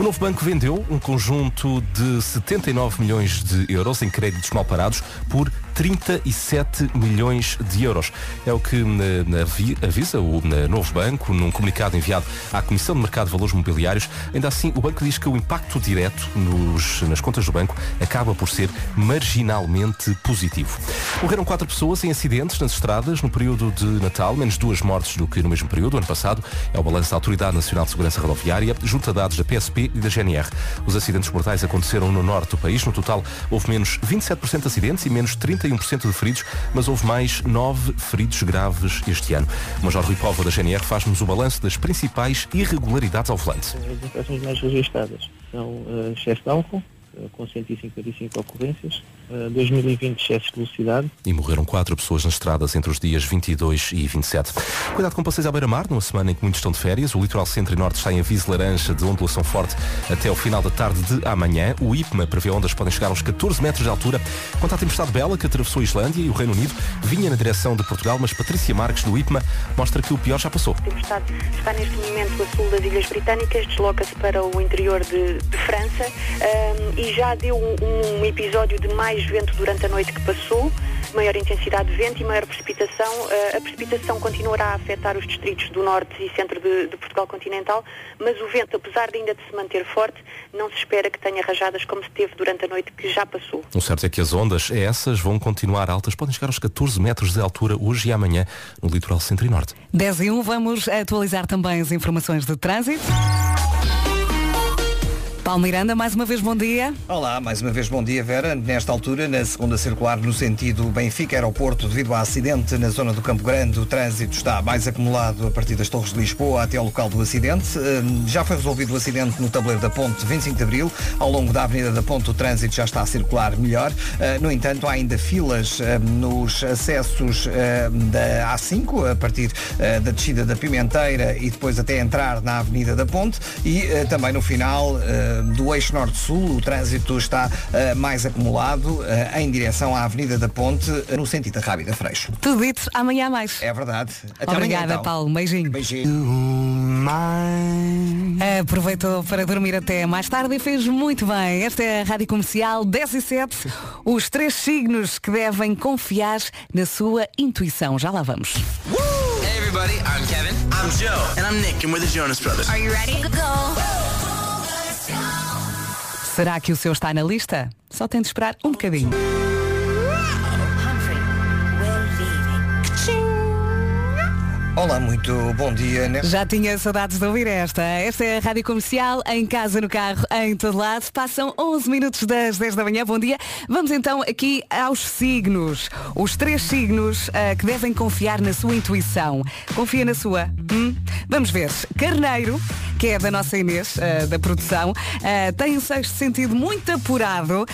O novo banco vendeu um conjunto de 79 milhões de euros em créditos mal parados por 37 milhões de euros. É o que na, na, avisa o na novo banco num comunicado enviado à Comissão de Mercado de Valores Mobiliários. Ainda assim, o banco diz que o impacto direto nos, nas contas do banco acaba por ser marginalmente positivo. Morreram quatro pessoas em acidentes nas estradas no período de Natal, menos duas mortes do que no mesmo período, ano passado. É o balanço da Autoridade Nacional de Segurança Rodoviária, junto a dados da PSP e da GNR. Os acidentes mortais aconteceram no norte do país. No total, houve menos 27% de acidentes e menos 30 31% de feridos, mas houve mais 9 feridos graves este ano. O Major Rui Povo da GNR faz-nos o balanço das principais irregularidades ao volante. As infrações mais registradas são uh, excesso de álcool, com 155 ocorrências, 2020 excesso de velocidade. E morreram quatro pessoas nas estradas entre os dias 22 e 27. Cuidado com passeios à beira-mar, numa semana em que muitos estão de férias. O litoral centro e norte está em aviso laranja de ondulação forte até o final da tarde de amanhã. O IPMA prevê ondas que podem chegar aos 14 metros de altura. Quanto à tempestade Bela, que atravessou a Islândia e o Reino Unido, vinha na direção de Portugal, mas Patrícia Marques, do IPMA, mostra que o pior já passou. A tempestade está neste momento a sul das Ilhas Britânicas, desloca-se para o interior de, de França um, e já deu um, um episódio de mais vento durante a noite que passou, maior intensidade de vento e maior precipitação. A precipitação continuará a afetar os distritos do norte e centro de, de, Portugal continental, mas o vento, apesar de ainda de se manter forte, não se espera que tenha rajadas como se teve durante a noite que já passou. O certo é que as ondas, essas, vão continuar altas, podem chegar aos 14 metros de altura hoje e amanhã no litoral centro e norte. 10 e 1, vamos atualizar também as informações de trânsito. Paulo Miranda, mais uma vez bom dia. Olá, mais uma vez bom dia, Vera. Nesta altura, na segunda circular, no sentido Benfica-Aeroporto, devido ao acidente na zona do Campo Grande, o trânsito está mais acumulado a partir das Torres de Lisboa até ao local do acidente. Hum, já foi resolvido o acidente no tabuleiro da Ponte 25 de Abril. Ao longo da Avenida da Ponte, o trânsito já está a circular melhor. Hum, no entanto, há ainda filas hum, nos acessos da A5, a partir da descida da Pimenteira e depois até entrar na Avenida da Ponte e também no final do eixo norte-sul, o trânsito está uh, mais acumulado uh, em direção à Avenida da Ponte, uh, no sentido da Rábida Freixo. Tudo dito, amanhã mais. É verdade. Até Obrigada, amanhã, então. Paulo. Beijinho. Beijinho. Aproveitou para dormir até mais tarde e fez muito bem. Esta é a Rádio Comercial 10 e 7. Os três signos que devem confiar na sua intuição. Já lá vamos. Hey everybody, I'm Kevin. I'm Joe. And I'm Nick, and we're the Jonas Brothers. Are you ready? Go! Será que o seu está na lista? Só tem de esperar um bocadinho. Olá, muito bom dia. Nesta... Já tinha saudades de ouvir esta. Esta é a Rádio Comercial, em casa, no carro, em todo lado. Passam 11 minutos das 10 da manhã. Bom dia. Vamos então aqui aos signos. Os três signos uh, que devem confiar na sua intuição. Confia na sua? Hum? Vamos ver. Carneiro, que é da nossa Inês, uh, da produção, uh, tem um sexto sentido muito apurado,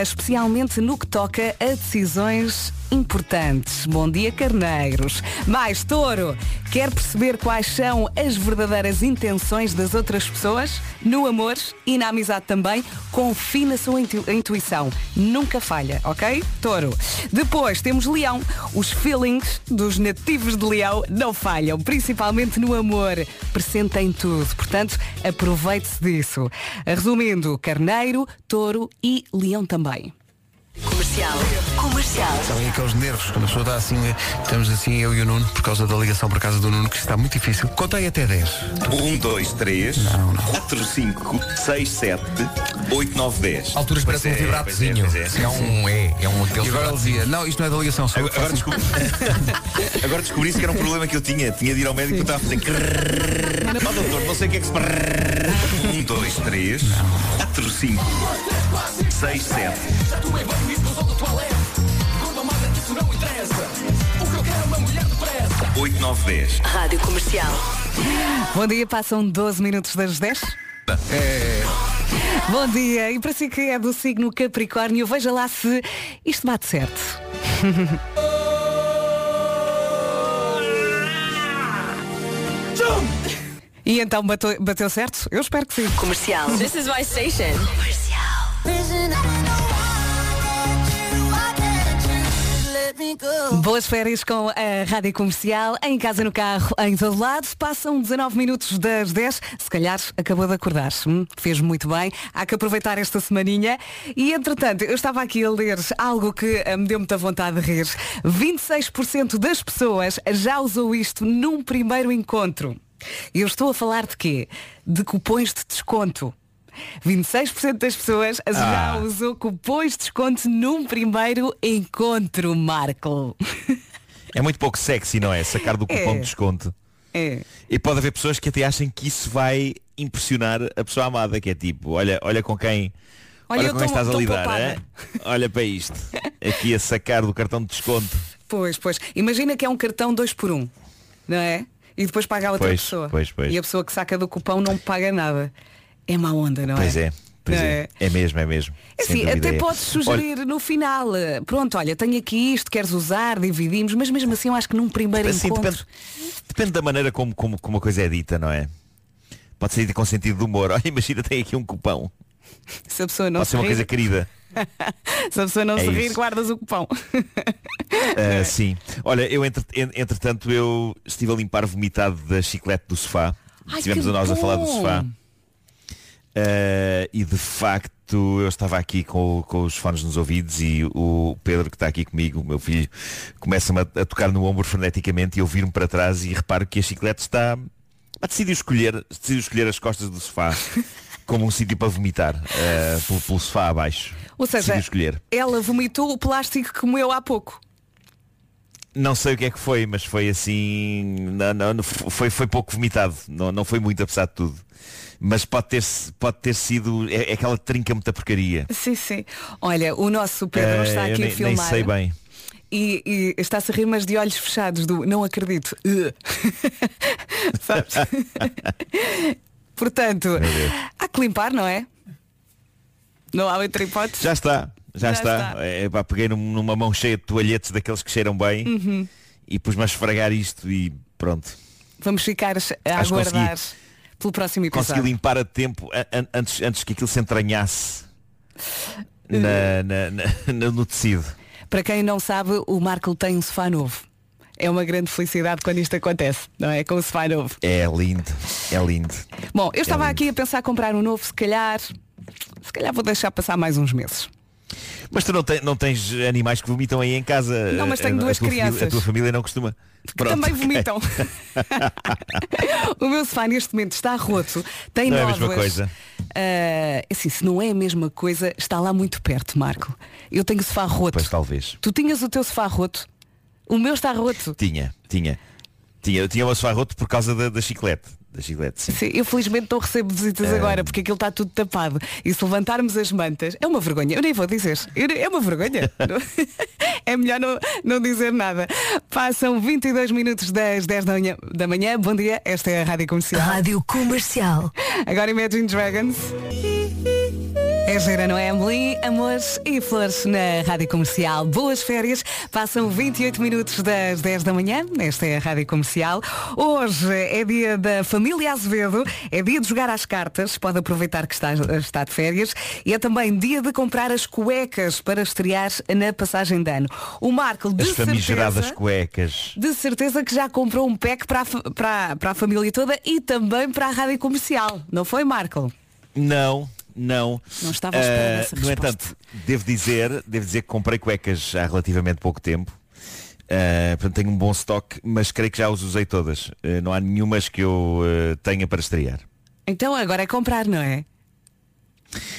especialmente no que toca a decisões importantes. Bom dia, carneiros. Mais touro, quer perceber quais são as verdadeiras intenções das outras pessoas? No amor e na amizade também, confie na sua intu intuição. Nunca falha, ok? Touro. Depois temos leão. Os feelings dos nativos de leão não falham, principalmente no amor. Pressentem tudo. Portanto, aproveite-se disso. Resumindo, carneiro, touro e leão também. Comercial. Comercial. Sabem aqueles nervos, quando a pessoa está assim, estamos assim, eu e o Nuno, por causa da ligação para casa do Nuno, que está muito difícil. Contei até 10. 1, 2, 3, 4, 5, 6, 7, 8, 9, 10. Alturas Pois parece um é, vibratozinho. pois é, pois é. É um é, é um. E agora ele dizia, não, isto não é da ligação, só Agora, faço descobri... agora descobri isso que era um problema que eu tinha. Tinha de ir ao médico e estava a fazer. Ó doutor, não sei o que é que se. 1, 2, 3, 4, 5, 6, 7. 8, 9, 10. Rádio Comercial. Bom dia, passam 12 minutos das 10. É. Bom dia, e para si que é do signo Capricórnio, veja lá se isto bate certo. E então bateu, bateu certo? Eu espero que sim. Comercial. This is my station. Boas férias com a Rádio Comercial, em casa, no carro, em todo lado. Passam 19 minutos das 10. Se calhar acabou de acordar. Hum, fez muito bem. Há que aproveitar esta semaninha. E entretanto, eu estava aqui a ler algo que eh, me deu muita vontade de rir. 26% das pessoas já usou isto num primeiro encontro. E eu estou a falar de quê? De cupons de desconto. 26% das pessoas já Ah. usou cupons de desconto num primeiro encontro, Marco. É muito pouco sexy, não é? Sacar do cupom É. de desconto. É. E pode haver pessoas que até achem que isso vai impressionar a pessoa amada, que é tipo, olha, olha com quem. Olha, Olha, com quem estás a lidar, é? Olha para isto. Aqui a sacar do cartão de desconto. Pois, pois. Imagina que é um cartão 2 por 1 um, não é? E depois paga a outra Pois, pessoa. pois, pois. E a pessoa que saca do cupão não paga nada. É má onda, não Pois é? é, pois Não é. É mesmo, é mesmo. É assim, até é. podes sugerir no final, eh, pronto, olha, tenho aqui isto, queres usar, dividimos, mas mesmo assim eu acho que num primeiro Assim, encontro. depende, depende da maneira como, como, como a coisa é dita, não é? Pode ser com sentido de humor. Olha, imagina, tem aqui um cupão. Se a pessoa não Pode se ser uma rir, coisa querida. se a pessoa não É se rir, guardas o cupão. Ah, sim. Olha, eu entre- en- entretanto eu estive a limpar vomitado da chiclete do sofá. Ai, Estivemos a nós a falar do bom! sofá. Ah, e de facto eu estava aqui com, com os fones nos ouvidos e o Pedro que está aqui comigo, o meu filho, começa-me a, a tocar no ombro freneticamente e eu viro-me para trás e reparo que a chiclete está. Ah, decidiu escolher, decidiu escolher as costas do sofá como um sítio para vomitar ah, pelo, pelo sofá abaixo. Ou seja, escolher. ela vomitou o plástico que comeu há pouco. Não sei o que é que foi, mas foi assim. Não, não, foi, foi pouco vomitado. Não, não foi muito, apesar de tudo. Mas pode ter, pode ter sido. É, é aquela trinca muita porcaria. Sim, sim. Olha, o nosso Pedro Eh, está aqui nem, a filmar. nem sei bem. E, e está-se a rir, mas de olhos fechados do não acredito. Uh. Sabes? Portanto, há que limpar, não é? Não há outra hipótese. Já está, já, Já está. está. É, pá, peguei num- numa mão cheia de toalhetes daqueles que cheiram bem Uhum. e pus-me a esfregar isto e pronto. Vamos ficar a Acho aguardar consegui. pelo próximo Consegui episódio. limpar a tempo antes, antes que aquilo se entranhasse Eh. na- na- na- no tecido. Para quem não sabe, o Marco tem um sofá novo. É uma grande felicidade quando isto acontece, não é? Com o sofá novo. É lindo, é lindo. Bom, eu estava lindo. aqui a pensar comprar um novo, se calhar. Se calhar vou deixar passar mais uns meses. Mas tu não, te- não tens animais que vomitam aí em casa? Não, mas A- tenho a- a duas família- crianças. a tua família não costuma. Pronto, também vomitam. o meu sofá neste momento está roto, tem Não é a mesma coisa. Ah, assim, se não é a mesma coisa, está lá muito perto, Marco. Eu tenho sofá roto. Pois talvez. Tu tinhas o teu sofá roto? O meu está roto. Tinha, tinha. Tinha, eu tinha uma sofá roto por causa da, da chiclete. Da chiclete, sim. Sim, eu felizmente não recebo visitas Ah. agora porque aquilo está tudo tapado. E se levantarmos as mantas, é uma vergonha. Eu nem vou dizer. É uma vergonha. é melhor não, não dizer nada. Passam 22 minutos das 10 da manhã, da manhã. Bom dia, esta é a Rádio Comercial. Rádio Comercial. Agora Imagine Dragons. É gira, não é? Amelie, amores e flores na Rádio Comercial. Boas férias. Passam 28 minutos das 10 da manhã. Esta é a Rádio Comercial. Hoje é dia da família Azevedo. É dia de jogar às cartas. Pode aproveitar que está, está de férias. E é também dia de comprar as cuecas para estrear na passagem de ano. O Marco, de As famigeradas certeza... cuecas. De certeza que já comprou um pack para a, para, para a família toda e também para a rádio comercial. Não foi, Marco? Não, não. Não estava à espera Ah, No resposta. entanto, devo dizer, devo dizer que comprei cuecas há relativamente pouco tempo. Ah, portanto, tenho um bom estoque, mas creio que já as usei todas. Ah, não há nenhumas que eu ah, tenha para estrear. Então agora é comprar, não é?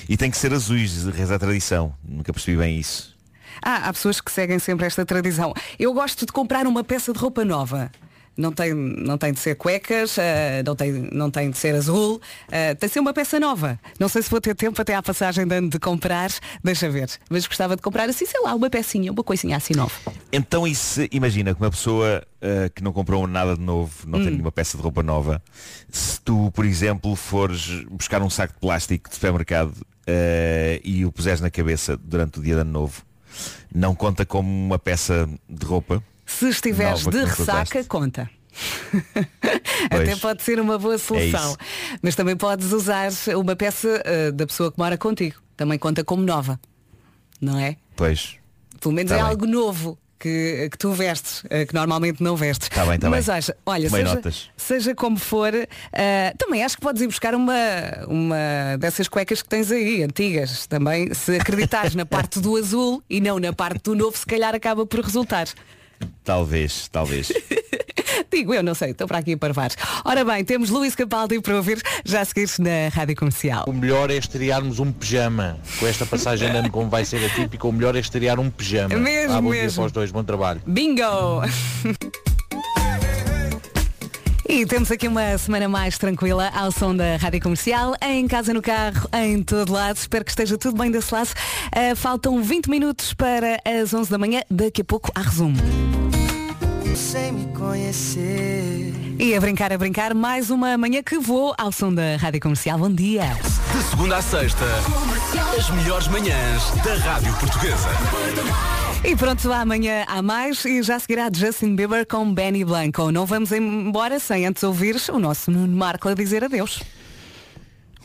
E tem que ser azuis, reza a tradição. Nunca percebi bem isso. Ah, há pessoas que seguem sempre esta tradição. Eu gosto de comprar uma peça de roupa nova. Não tem, não tem de ser cuecas, ah, não, tem, não tem de ser azul, ah, tem de ser uma peça nova. Não sei se vou ter tempo até à passagem de ano de comprar, deixa ver. Mas gostava de comprar assim, sei lá, uma pecinha, uma coisinha assim nova. Então isso, imagina que uma pessoa uh, que não comprou nada de novo, não Hum. tem nenhuma peça de roupa nova, se tu, por exemplo, fores buscar um saco de plástico de supermercado uh, e o puseres na cabeça durante o dia de ano novo, não conta como uma peça de roupa. Se estiveres Nova de ressaca, conta. Até pode ser uma boa solução. isso. Mas também podes usar uma peça uh, da pessoa que mora contigo. Também conta como nova. Não é? Pois. Pelo menos Tá é bem. algo novo que, que tu vestes, uh, que normalmente não vestes. Tá bem, tá Mas bem. olha, seja, seja como for, uh, também acho que podes ir buscar uma, uma dessas cuecas que tens aí, antigas. Também, se acreditares na parte do azul e não na parte do novo, se calhar acaba por resultar. Talvez, talvez. Digo eu, não sei, estou para aqui a parvar. Ora bem, temos Luís Capaldi para ouvir, já a seguir na Rádio Comercial. O melhor é estrearmos um pijama. Com esta passagem de ano como vai ser atípica, o melhor é estrear um pijama. Mesmo, Ah, bom dia mesmo. para os dois, bom trabalho. Bingo! E temos aqui uma semana mais tranquila ao som da Rádio Comercial, em casa, no carro, em todo lado. Espero que esteja tudo bem desse lado. Ah, faltam 20 minutos para as 11 da manhã. Daqui a pouco há resumo. Sem me conhecer. E a brincar, a brincar, mais uma manhã que vou ao som da Rádio Comercial. Bom dia! De segunda à sexta, as melhores manhãs da Rádio Portuguesa. E pronto, amanhã há mais e já seguirá Justin Bieber com Benny Blanco. Não vamos embora sem antes ouvir o nosso Nuno Marco a dizer adeus.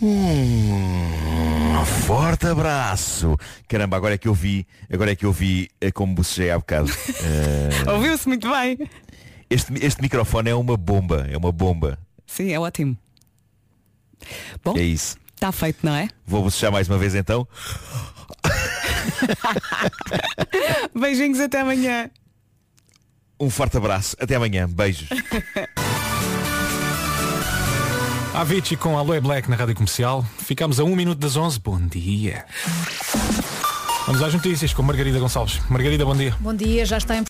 Um forte abraço. Caramba, agora é que eu vi, agora é que eu vi eh, como bocejei há bocado. Eh, Ouviu-se muito bem. este, este microfone é uma bomba, é uma bomba. Sim, é ótimo. Bom, É isso. está feito, não é? Vou bocejar mais uma vez então. Beijinhos até amanhã. Um forte abraço. Até amanhã. Beijos. Avicii com Aloe Black na Rádio Comercial. Ficamos a um minuto das 11. Bom dia. Vamos às notícias com Margarida Gonçalves. Margarida, bom dia. Bom dia, já está em